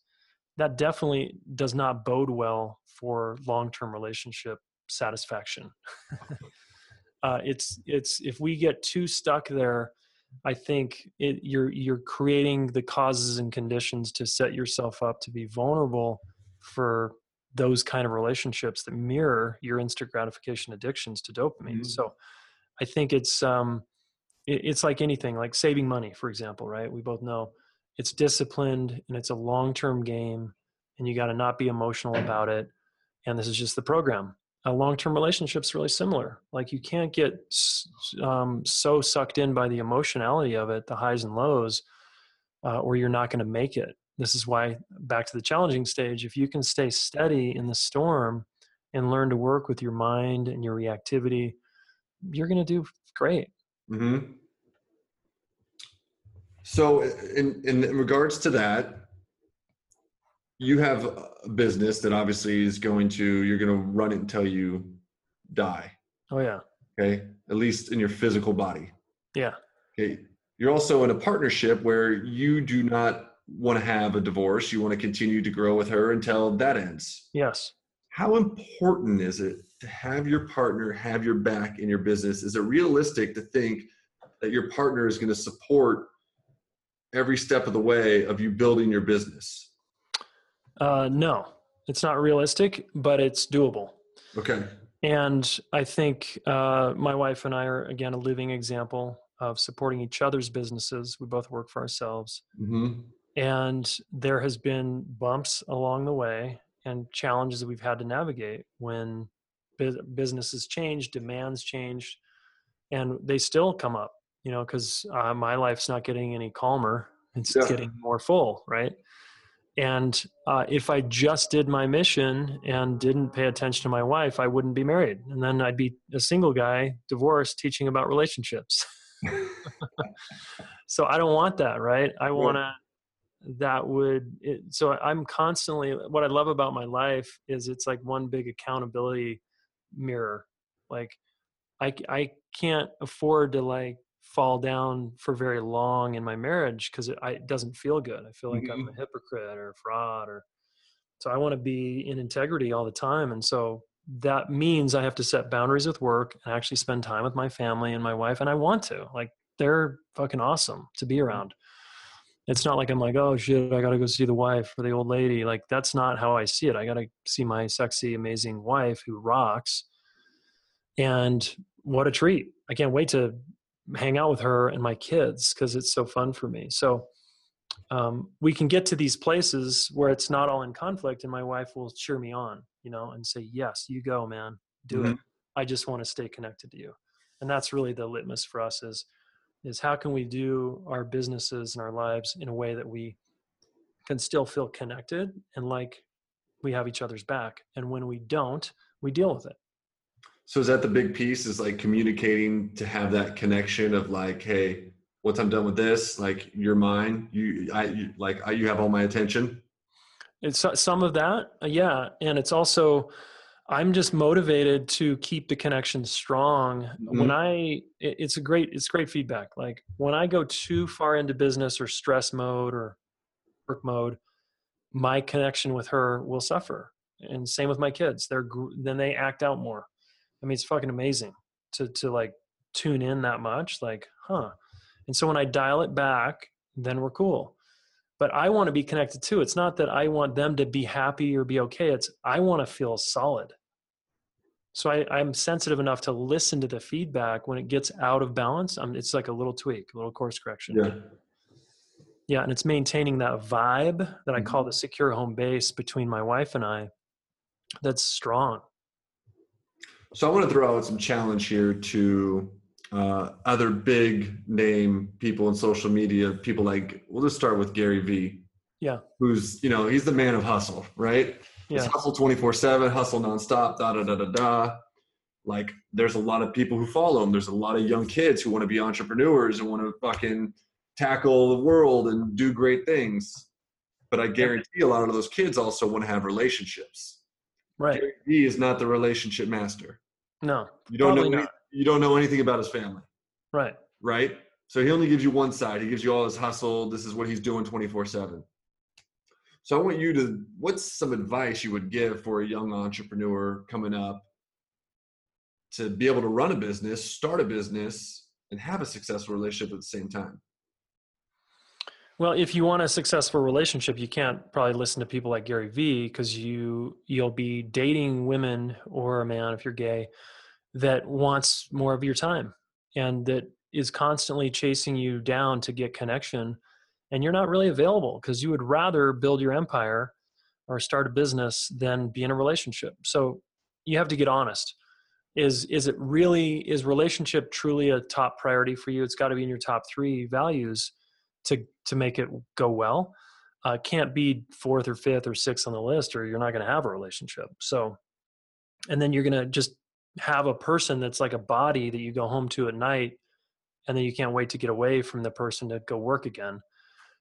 that definitely does not bode well for long-term relationship satisfaction. uh, it's it's if we get too stuck there i think it, you're you're creating the causes and conditions to set yourself up to be vulnerable for those kind of relationships that mirror your instant gratification addictions to dopamine mm-hmm. so i think it's um it, it's like anything like saving money for example right we both know it's disciplined and it's a long-term game and you got to not be emotional about it. And this is just the program. A long-term relationship's really similar. Like you can't get um, so sucked in by the emotionality of it the highs and lows uh, or you're not going to make it. This is why back to the challenging stage if you can stay steady in the storm and learn to work with your mind and your reactivity you're going to do great. Mm-hmm. So in, in regards to that you have a business that obviously is going to you're going to run it until you die. Oh yeah. Okay? At least in your physical body. Yeah. Okay? You're also in a partnership where you do not want to have a divorce. You want to continue to grow with her until that ends. Yes. How important is it to have your partner have your back in your business? Is it realistic to think that your partner is going to support every step of the way of you building your business uh, no, it's not realistic, but it's doable. Okay. And I think uh, my wife and I are, again, a living example of supporting each other's businesses. We both work for ourselves. Mm-hmm. And there has been bumps along the way and challenges that we've had to navigate when businesses change, demands change, and they still come up, you know, because uh, my life's not getting any calmer. It's yeah. getting more full, right? And uh, if I just did my mission and didn't pay attention to my wife, I wouldn't be married. And then I'd be a single guy, divorced, teaching about relationships. so I don't want that, right? I want to, that would, it, so I'm constantly, what I love about my life is it's like one big accountability mirror. Like I, I can't afford to like fall down for very long in my marriage because it, it, doesn't feel good. I feel like mm-hmm. I'm a hypocrite or a fraud or so I want to be in integrity all the time. And so that means I have to set boundaries with work and actually spend time with my family and my wife. And I want to like, they're fucking awesome to be mm-hmm. around. It's not like I'm like, oh shit, I got to go see the wife or the old lady. Like that's not how I see it. I got to see my sexy, amazing wife who rocks. And what a treat. I can't wait to hang out with her and my kids because it's so fun for me. So um, we can get to these places where it's not all in conflict, and my wife will cheer me on, you know, and say, "Yes, you go, man, do mm-hmm. it. I just want to stay connected to you." And that's really the litmus for us is is how can we do our businesses and our lives in a way that we can still feel connected and like we have each other's back, and when we don't, we deal with it. So is that the big piece? Is like communicating to have that connection of like, hey, once I'm done with this, like you're mine. You, I, you, like I, you have all my attention. It's some of that, uh, yeah, and it's also I'm just motivated to keep the connection strong. Mm-hmm. When I, it's a great, it's great feedback. Like when I go too far into business or stress mode or work mode, my connection with her will suffer. And same with my kids. They're then they act out more I mean, it's fucking amazing to to like tune in that much. Like, huh? And so when I dial it back, then we're cool. But I want to be connected too. It's not that I want them to be happy or be okay. It's I want to feel solid. So I, I'm sensitive enough to listen to the feedback when it gets out of balance. I'm, it's like a little tweak, a little course correction. Yeah. Yeah, and it's maintaining that vibe that I Mm-hmm. call the secure home base between my wife and I. That's strong. So I want to throw out some challenge here to uh, other big name people in social media. People like we'll just start with Gary Vee. Yeah. Who's you know he's the man of hustle, right? It's Yeah, hustle twenty four seven, hustle nonstop. Da da da da da. Like there's a lot of people who follow him. There's a lot of young kids who want to be entrepreneurs and want to fucking tackle the world and do great things. But I guarantee a lot of those kids also want to have relationships. right. Gary Vee is not the relationship master. No, You don't know any, you don't know anything about his family, right. right? So he only gives you one side. He gives you all his hustle. This is what he's doing 24/7. So I want you to what's some advice you would give for a young entrepreneur coming up to be able to run a business, start a business and have a successful relationship at the same time? Well, if you want a successful relationship, you can't probably listen to people like Gary Vee because you you'll be dating women or a man if you're gay that wants more of your time and that is constantly chasing you down to get connection and you're not really available because you would rather build your empire or start a business than be in a relationship. So you have to get honest. Is is it really is relationship truly a top priority for you? It's got to be in your top 3 values to to make it go well. Uh, can't be fourth or fifth or sixth on the list, or you're not going to have a relationship. So, and then you're going to just have a person that's like a body that you go home to at night, and then you can't wait to get away from the person to go work again.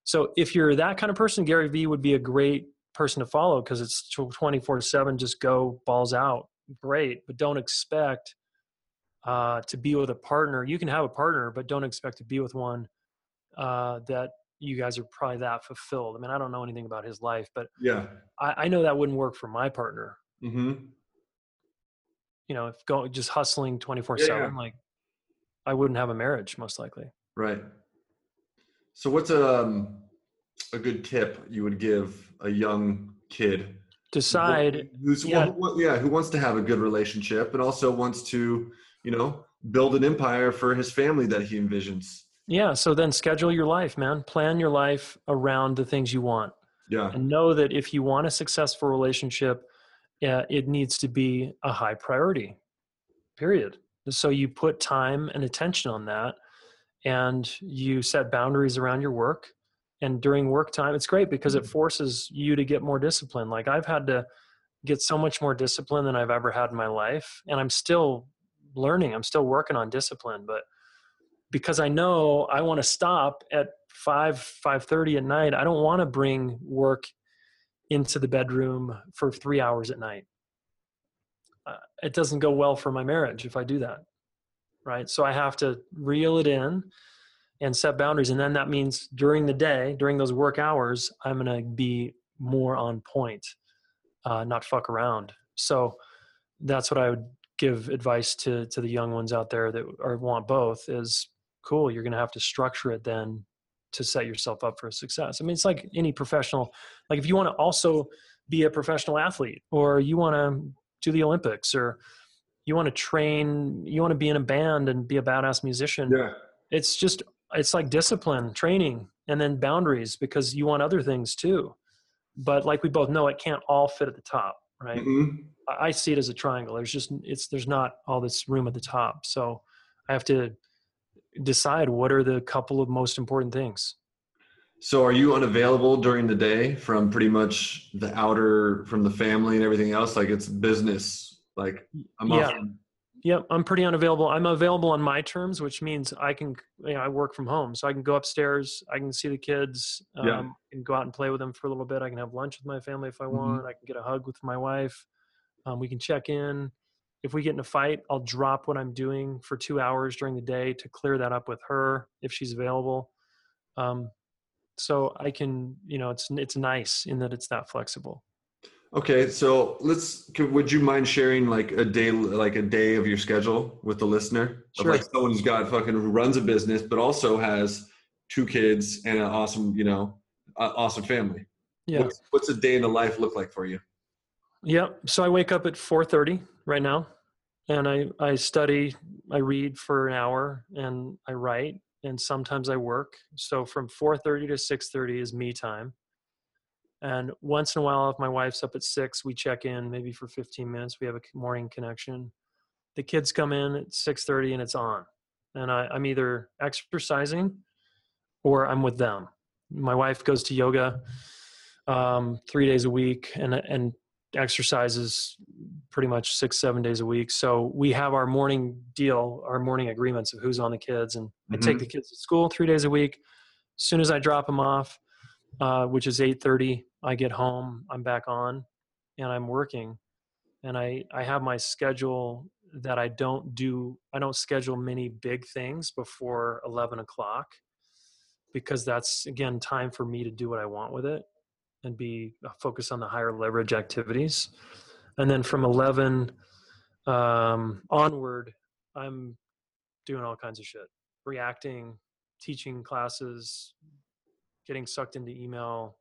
So, if you're that kind of person, Gary Vee would be a great person to follow because it's 24 7, just go balls out. Great, but don't expect uh, to be with a partner. You can have a partner, but don't expect to be with one uh, that you guys are probably that fulfilled. I mean, I don't know anything about his life, but Yeah. I, I know that wouldn't work for my partner. Mhm. You know, if going just hustling twenty four Yeah, seven, yeah. like I wouldn't have a marriage most likely. Right. So what's a um, a good tip you would give a young kid Decide, who's yeah. who- yeah who wants to have a good relationship and also wants to you know build an empire for his family that he envisions yeah. So then schedule your life, man. Plan your life around the things you want, yeah and know that if you want a successful relationship, uh, it needs to be a high priority. Period. So you put time and attention on that, and you set boundaries around your work. And during work time, it's great because it forces you to get more discipline. Like I've had to get so much more discipline than I've ever had in my life, and I'm still learning. I'm still working on discipline, but because I know I want to stop at five five thirty at night, I don't want to bring work into the bedroom for three hours at night. Uh, it doesn't go well for my marriage if I do that, right? So I have to reel it in and set boundaries, and then that means during the day, during those work hours, I'm going to be more on point, uh, not fuck around. So that's what I would give advice to to the young ones out there that or want both is cool. You're going to have to structure it then to set yourself up for success. I mean, it's like any professional. Like if you want to also be a professional athlete, or you want to do the Olympics, or you want to train, you want to be in a band and be a badass musician. yeah It's just it's like discipline, training, and then boundaries because you want other things too. But like we both know, it can't all fit at the top, right? Mhm. I I see it as a triangle. There's just it's there's not all this room at the top. So I have to decide what are the couple of most important things. so are you unavailable during the day from pretty much the outer from the family and everything else like it's business like i'm Yeah. off Yep, I'm pretty unavailable. I'm available on my terms, which means I can you know, I work from home, so I can go upstairs, I can see the kids, um, Yeah. Can go out and play with them for a little bit. I can have lunch with my family if I Mhm. want. I can get a hug with my wife. Um, we can check in. If we get in a fight, I'll drop what I'm doing for two hours during the day to clear that up with her if she's available. Um, so I can, you know, it's it's nice in that it's that flexible. Okay, so let's. Could, would you mind sharing like a day, like a day of your schedule with the listener? Of Sure. like someone who's got fucking who runs a business, but also has two kids and an awesome, you know, awesome family. Yeah. What's, what's a day in the life look like for you? Yep. So I wake up at 4:30 right now, and I I study, I read for an hour, and I write, and sometimes I work. So from 4:30 to 6:30 is me time. And once in a while, if my wife's up at six, we check in maybe for 15 minutes. We have a morning connection. The kids come in at 6:30 and it's on, and I, I'm either exercising or I'm with them. My wife goes to yoga um, three days a week, and and exercises pretty much six seven days a week. So we have our morning deal our morning agreements of who's on the kids and i take Mhm. the kids to school three days a week. As soon as i drop them off uh, which is 8.30 i get home i'm back on and i'm working. And i i have my schedule that i don't do i don't schedule many big things before 11 o'clock because that's again time for me to do what i want with it and be uh, focused on the higher leverage activities. And then from 11 um, onward, I'm doing all kinds of shit, reacting, teaching classes, getting sucked into email.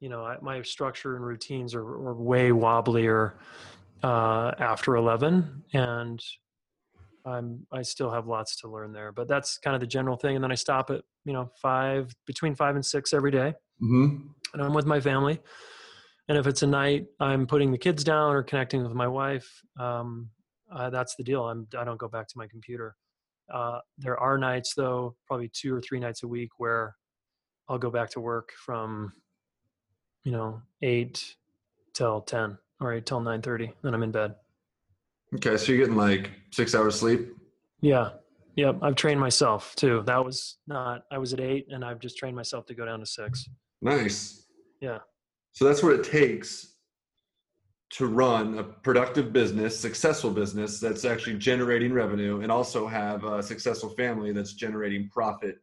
You know, I, my structure and routines are, are way wobblier uh, after 11, and I'm I still have lots to learn there. But that's kind of the general thing. And then I stop at you know five between five and six every day Mm-hmm. and I'm with my family. And if it's a night I'm putting the kids down or connecting with my wife, um, uh, that's the deal. I'm I don't go back to my computer. Uh, there are nights though, probably two or three nights a week where I'll go back to work from, you know, eight till ten or eight till nine thirty. Then I'm in bed. Okay, so you're getting like six hours sleep. Yeah. Yep. I've trained myself too. That was not. I was at eight, and I've just trained myself to go down to six. Nice. Yeah. So that's what it takes to run a productive business, successful business that's actually generating revenue and also have a successful family that's generating profit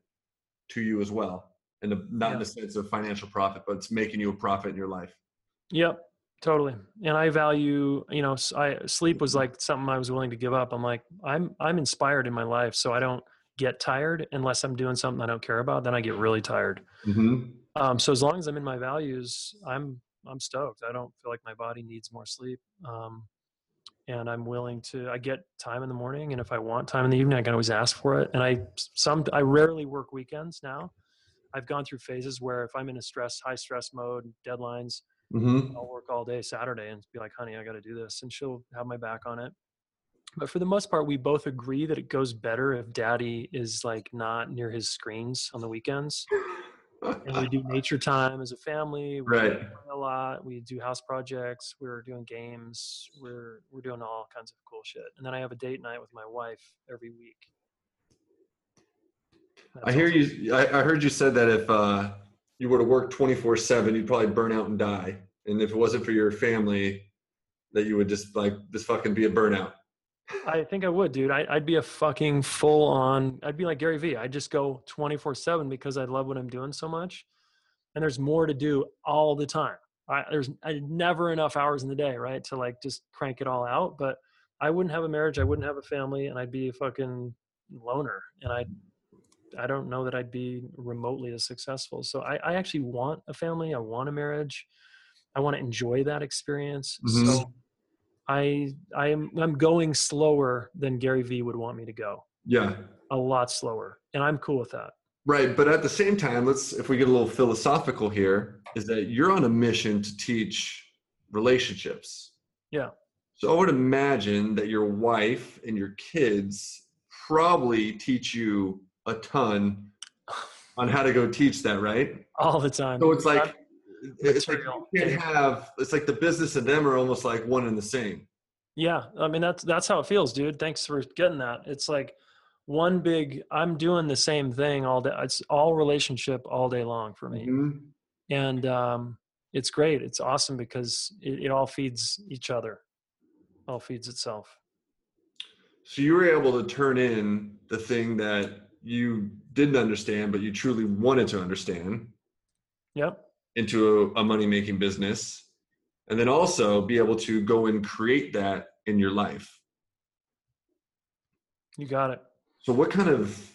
to you as well. And the, not in the sense of financial profit, but it's making you a profit in your life. Yep, totally. And I value, you know, I sleep was like something I was willing to give up. I'm like, I'm I'm inspired in my life, so I don't get tired unless I'm doing something I don't care about. Then I get really tired. Mm-hmm. Um, so as long as I'm in my values, I'm I'm stoked. I don't feel like my body needs more sleep. Um, and I'm willing to. I get time in the morning, and if I want time in the evening, I can always ask for it. And I some I rarely work weekends now. I've gone through phases where if I'm in a stress, high stress mode, deadlines, Mm-hmm. I'll work all day Saturday and be like, honey, I got to do this. And she'll have my back on it. But for the most part, we both agree that it goes better if daddy is like not near his screens on the weekends. And we do nature time as a family. We Right. play a lot. We do house projects. We're doing games. We're we're doing all kinds of cool shit. And then I have a date night with my wife every week. I hear you. I, I heard you said that if uh, you were to work 24 seven, you'd probably burn out and die. And if it wasn't for your family, that you would just like just fucking be a burnout. I think I would, dude. I, I'd be a fucking full on. I'd be like Gary Vee. I'd just go twenty four seven because I love what I'm doing so much, and there's more to do all the time. I, there's I, never enough hours in the day, right, to like just crank it all out. But I wouldn't have a marriage. I wouldn't have a family, and I'd be a fucking loner. And I, I don't know that I'd be remotely as successful. So I, I actually want a family. I want a marriage. I want to enjoy that experience. Mhm. So I I am I'm going slower than Gary Vee would want me to go. Yeah. A lot slower. And I'm cool with that. Right. But at the same time, let's, if we get a little philosophical here, is that you're on a mission to teach relationships. Yeah. So I would imagine that your wife and your kids probably teach you a ton on how to go teach that, right? All the time. So it's like, it's like you can't have, it's like the business and them are almost like one and the same. Yeah. I mean that's that's how it feels, dude. Thanks for getting that. It's like one big I'm doing the same thing all day. It's all relationship all day long for me. Mhm. And um it's great. It's awesome because it, it all feeds each other. All feeds itself. So you were able to turn in the thing that you didn't understand, but you truly wanted to understand Yep. into a, a money making business. and then also be able to go and create that in your life. You got it. So, what kind of,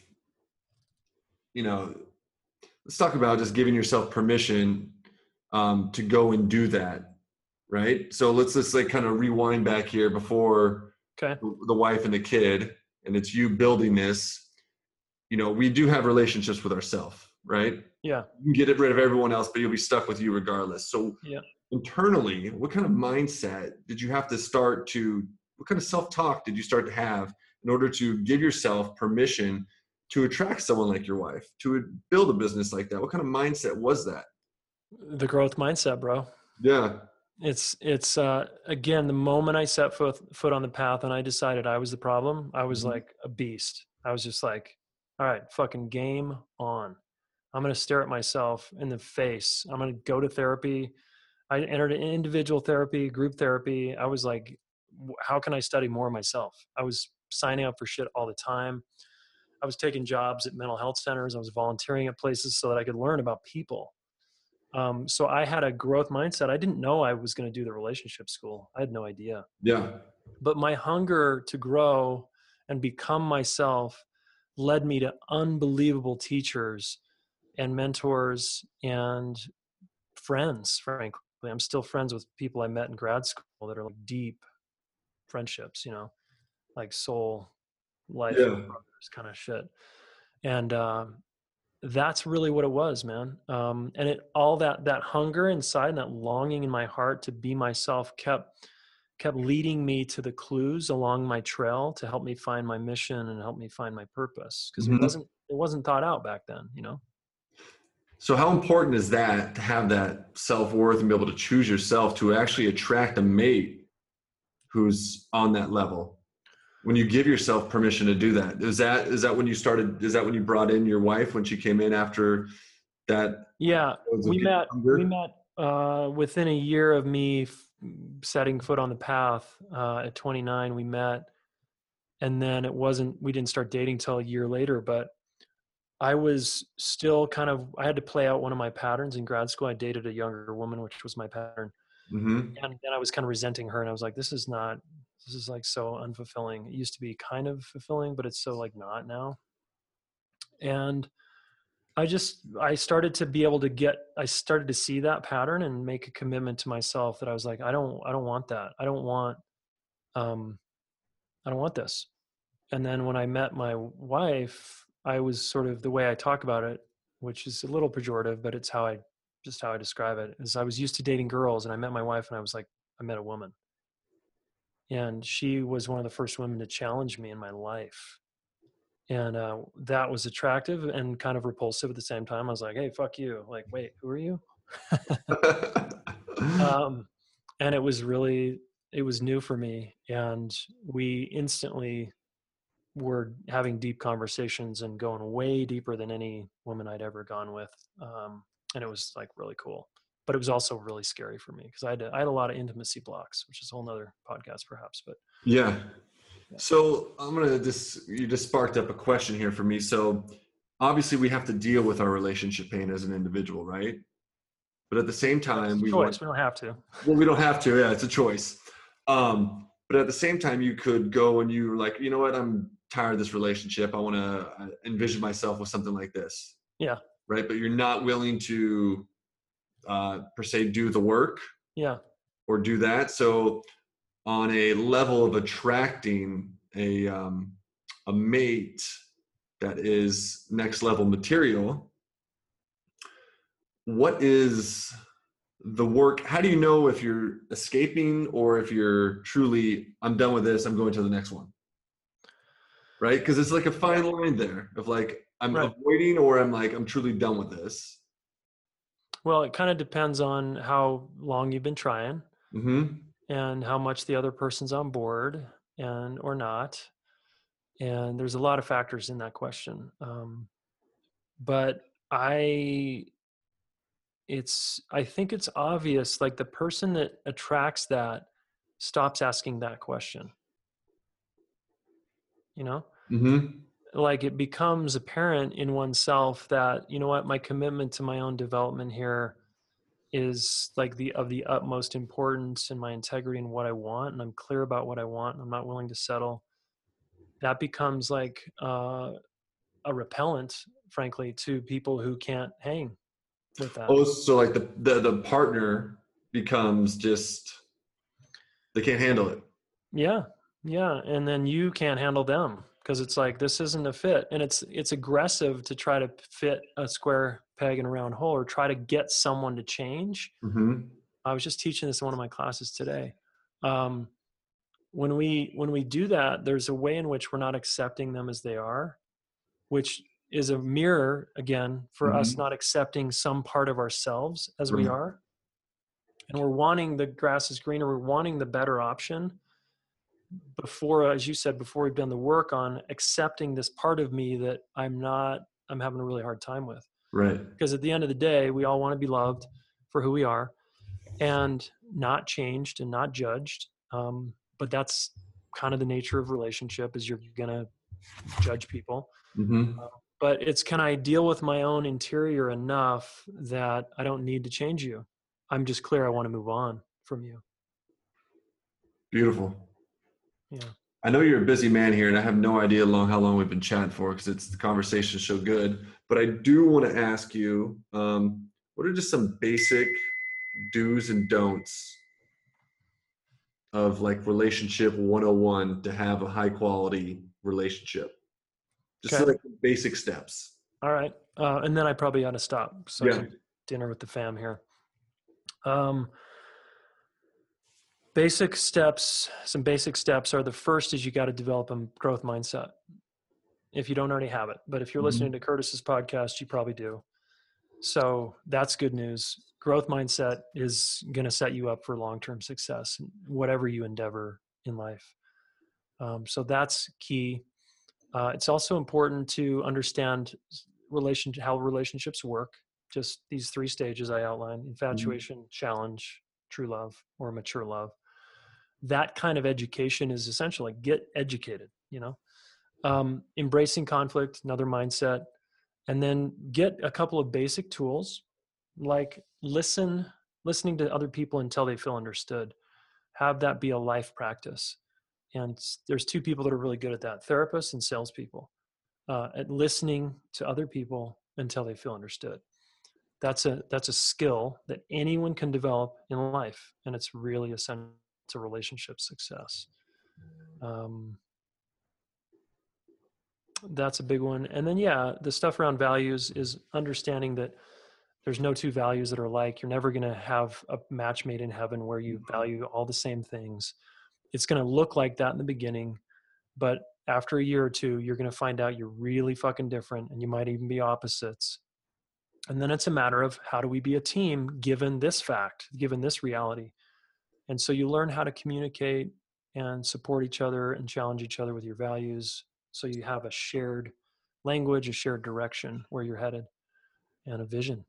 you know, let's talk about just giving yourself permission um, to go and do that, right? So let's just like kind of rewind back here before okay. the wife and the kid, and it's you building this. You know, we do have relationships with ourselves, right? Yeah. You can get rid of everyone else, but you'll be stuck with you regardless. So, yeah. internally, what kind of mindset did you have to start to? What kind of self-talk did you start to have in order to give yourself permission to attract someone like your wife, to build a business like that? What kind of mindset was that? The growth mindset, bro. Yeah. It's it's uh again the moment I set foot foot on the path and I decided I was the problem, I was mm-hmm. like a beast. I was just like, all right, fucking game on. I'm going to stare at myself in the face. I'm going to go to therapy. I entered individual therapy, group therapy. I was like, how can I study more myself? I was signing up for shit all the time. I was taking jobs at mental health centers. I was volunteering at places so that I could learn about people. Um, so I had a growth mindset. I didn't know I was going to do the relationship school. I had no idea. Yeah. But my hunger to grow and become myself led me to unbelievable teachers and mentors and friends, frankly. I'm still friends with people I met in grad school that are like deep friendships, you know, like soul life yeah. brothers kind of shit. And um, that's really what it was, man. Um, and it all that that hunger inside and that longing in my heart to be myself kept kept leading me to the clues along my trail to help me find my mission and help me find my purpose because mm-hmm. it wasn't it wasn't thought out back then, you know. So how important is that to have that self-worth and be able to choose yourself to actually attract a mate who's on that level? when you give yourself permission to do that is that is that when you started is that when you brought in your wife when she came in after that yeah we met hunger? we met uh, within a year of me f- setting foot on the path uh, at 29 we met. And then it wasn't we didn't start dating till a year later but i was still kind of i had to play out one of my patterns in grad school. I dated a younger woman which was my pattern. Mm-hmm. and then i was kind of resenting her and i was like this is not this is like so unfulfilling. It used to be kind of fulfilling but it's so like not now. And i just i started to be able to get i started to see that pattern and make a commitment to myself that i was like i don't i don't want that. I don't want um i don't want this. And then when i met my wife i was sort of the way i talk about it which is a little pejorative but it's how i just how i describe it is i was used to dating girls and i met my wife and i was like i met a woman. And she was one of the first women to challenge me in my life and uh, that was attractive and kind of repulsive at the same time i was like hey fuck you like wait who are you um, and it was really it was new for me and we instantly were having deep conversations and going way deeper than any woman i'd ever gone with um, and it was like really cool but it was also really scary for me because I had to, I had a lot of intimacy blocks, which is a whole nother podcast perhaps. But yeah. So I'm gonna just you just sparked up a question here for me. So obviously we have to deal with our relationship pain as an individual, right? But at the same time, we choice. Want, we don't have to. Well, we don't have to. Yeah, it's a choice. Um, but at the same time, you could go and you are like, you know what? I'm tired of this relationship. I want to envision myself with something like this. Yeah. Right. But you're not willing to uh, per se do the work yeah or do that so on a level of attracting a um, a mate that is next level material what is the work how do you know if you're escaping or if you're truly i'm done with this i'm going to the next one right because it's like a fine line there of like i'm right. avoiding or i'm like i'm truly done with this well, it kind of depends on how long you've been trying mm-hmm. And how much the other person's on board and or not. And there's a lot of factors in that question. Um, but I, it's, I think it's obvious, like the person that attracts that stops asking that question. You know? Mm-hmm like it becomes apparent in oneself that you know what my commitment to my own development here is like the of the utmost importance in my integrity and what I want, and I'm clear about what I want, and I'm not willing to settle, that becomes like uh, a repellent, frankly, to people who can't hang with that. Oh, so like the the, the partner becomes just they can't handle it. Yeah, yeah, and then you can't handle them because it's like this isn't a fit, and it's it's aggressive to try to fit a square peg in a round hole or try to get someone to change. Mm-hmm. I was just teaching this in one of my classes today. Um, when we when we do that, there's a way in which we're not accepting them as they are, which is a mirror again for us Mm-hmm. not accepting some part of ourselves as we are and we're wanting the grass is greener we're wanting the better option before as you said before we've done the work on accepting this part of me that i'm not i'm having a really hard time with Right. because at the end of the day we all want to be loved for who we are and not changed and not judged um, but that's kind of the nature of relationship is you're gonna judge people Mm-hmm. but it's can I deal with my own interior enough that I don't need to change you? I'm just clear I want to move on from you. Beautiful. Yeah. I know you're a busy man here, and I have no idea long how long we've been chatting for because it's the conversation's so good. But I do want to ask you, um, what are just some basic do's and don'ts of like relationship 101 to have a high quality relationship? Just Okay. like basic steps. All right. Uh, and then I probably ought to stop. So Yeah. dinner with the fam here. Um, basic steps, some basic steps are the first is you got to develop a growth mindset. If you don't already have it, but if you're Mhm. listening to Curtis's podcast, you probably do. So that's good news. Growth mindset is going to set you up for long-term success, whatever you endeavor in life. Um, so that's key. Uh, it's also important to understand relation how relationships work. Just these three stages I outlined: infatuation, challenge, true love, or mature love. That kind of education is essential. Like get educated. You know, um, embracing conflict, another mindset, and then get a couple of basic tools like listen, listening to other people until they feel understood. Have that be a life practice and there's two people that are really good at that therapists and salespeople uh, at listening to other people until they feel understood that's a that's a skill that anyone can develop in life and it's really essential to relationship success. Um, that's a big one. And then yeah the stuff around values is understanding that there's no two values that are alike. You're never going to have a match made in heaven where you value all the same things. It's going to look like that in the beginning but after a year or two you're going to find out you're really fucking different and you might even be opposites. And then it's a matter of how do we be a team given this fact given this reality and so you learn how to communicate and support each other and challenge each other with your values so you have a shared language a shared direction where you're headed and a vision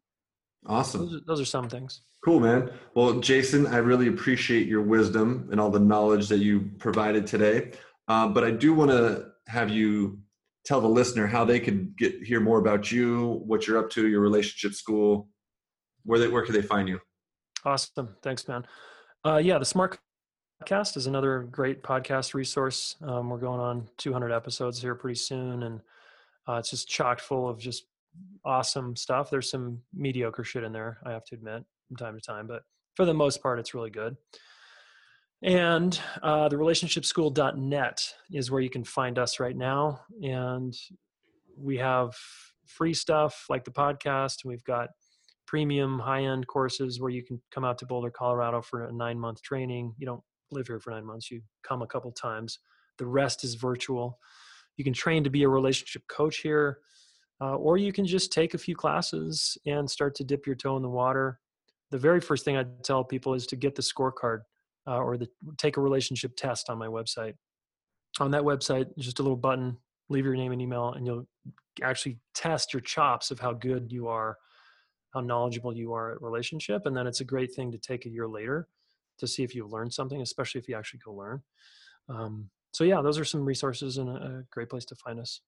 Awesome. those are, those are some things Cool, man. Well, Jayson, I really appreciate your wisdom and all the knowledge that you provided today. Uh, but I do want to have you tell the listener how they could get hear more about you, what you're up to, your relationship school, where they where can they find you? Awesome. Thanks, man. Uh, yeah, the Smart Podcast is another great podcast resource. Um, we're going on 200 episodes here pretty soon, and uh, it's just chock full of just awesome stuff. There's some mediocre shit in there, I have to admit, from time to time, but for the most part, it's really good. And uh, the relationshipschool.net is where you can find us right now. And we have free stuff like the podcast. And we've got premium high end courses where you can come out to Boulder, Colorado for a nine month training. You don't live here for nine months, you come a couple times. The rest is virtual. You can train to be a relationship coach here, uh, or you can just take a few classes and start to dip your toe in the water. The very first thing I tell people is to get the scorecard uh, or the take a relationship test on my website. On that website, just a little button, leave your name and email, and you'll actually test your chops of how good you are how knowledgeable you are at relationship and then it's a great thing to take a year later to see if you've learned something especially if you actually go learn. Um, so yeah those are some resources and a, a great place to find us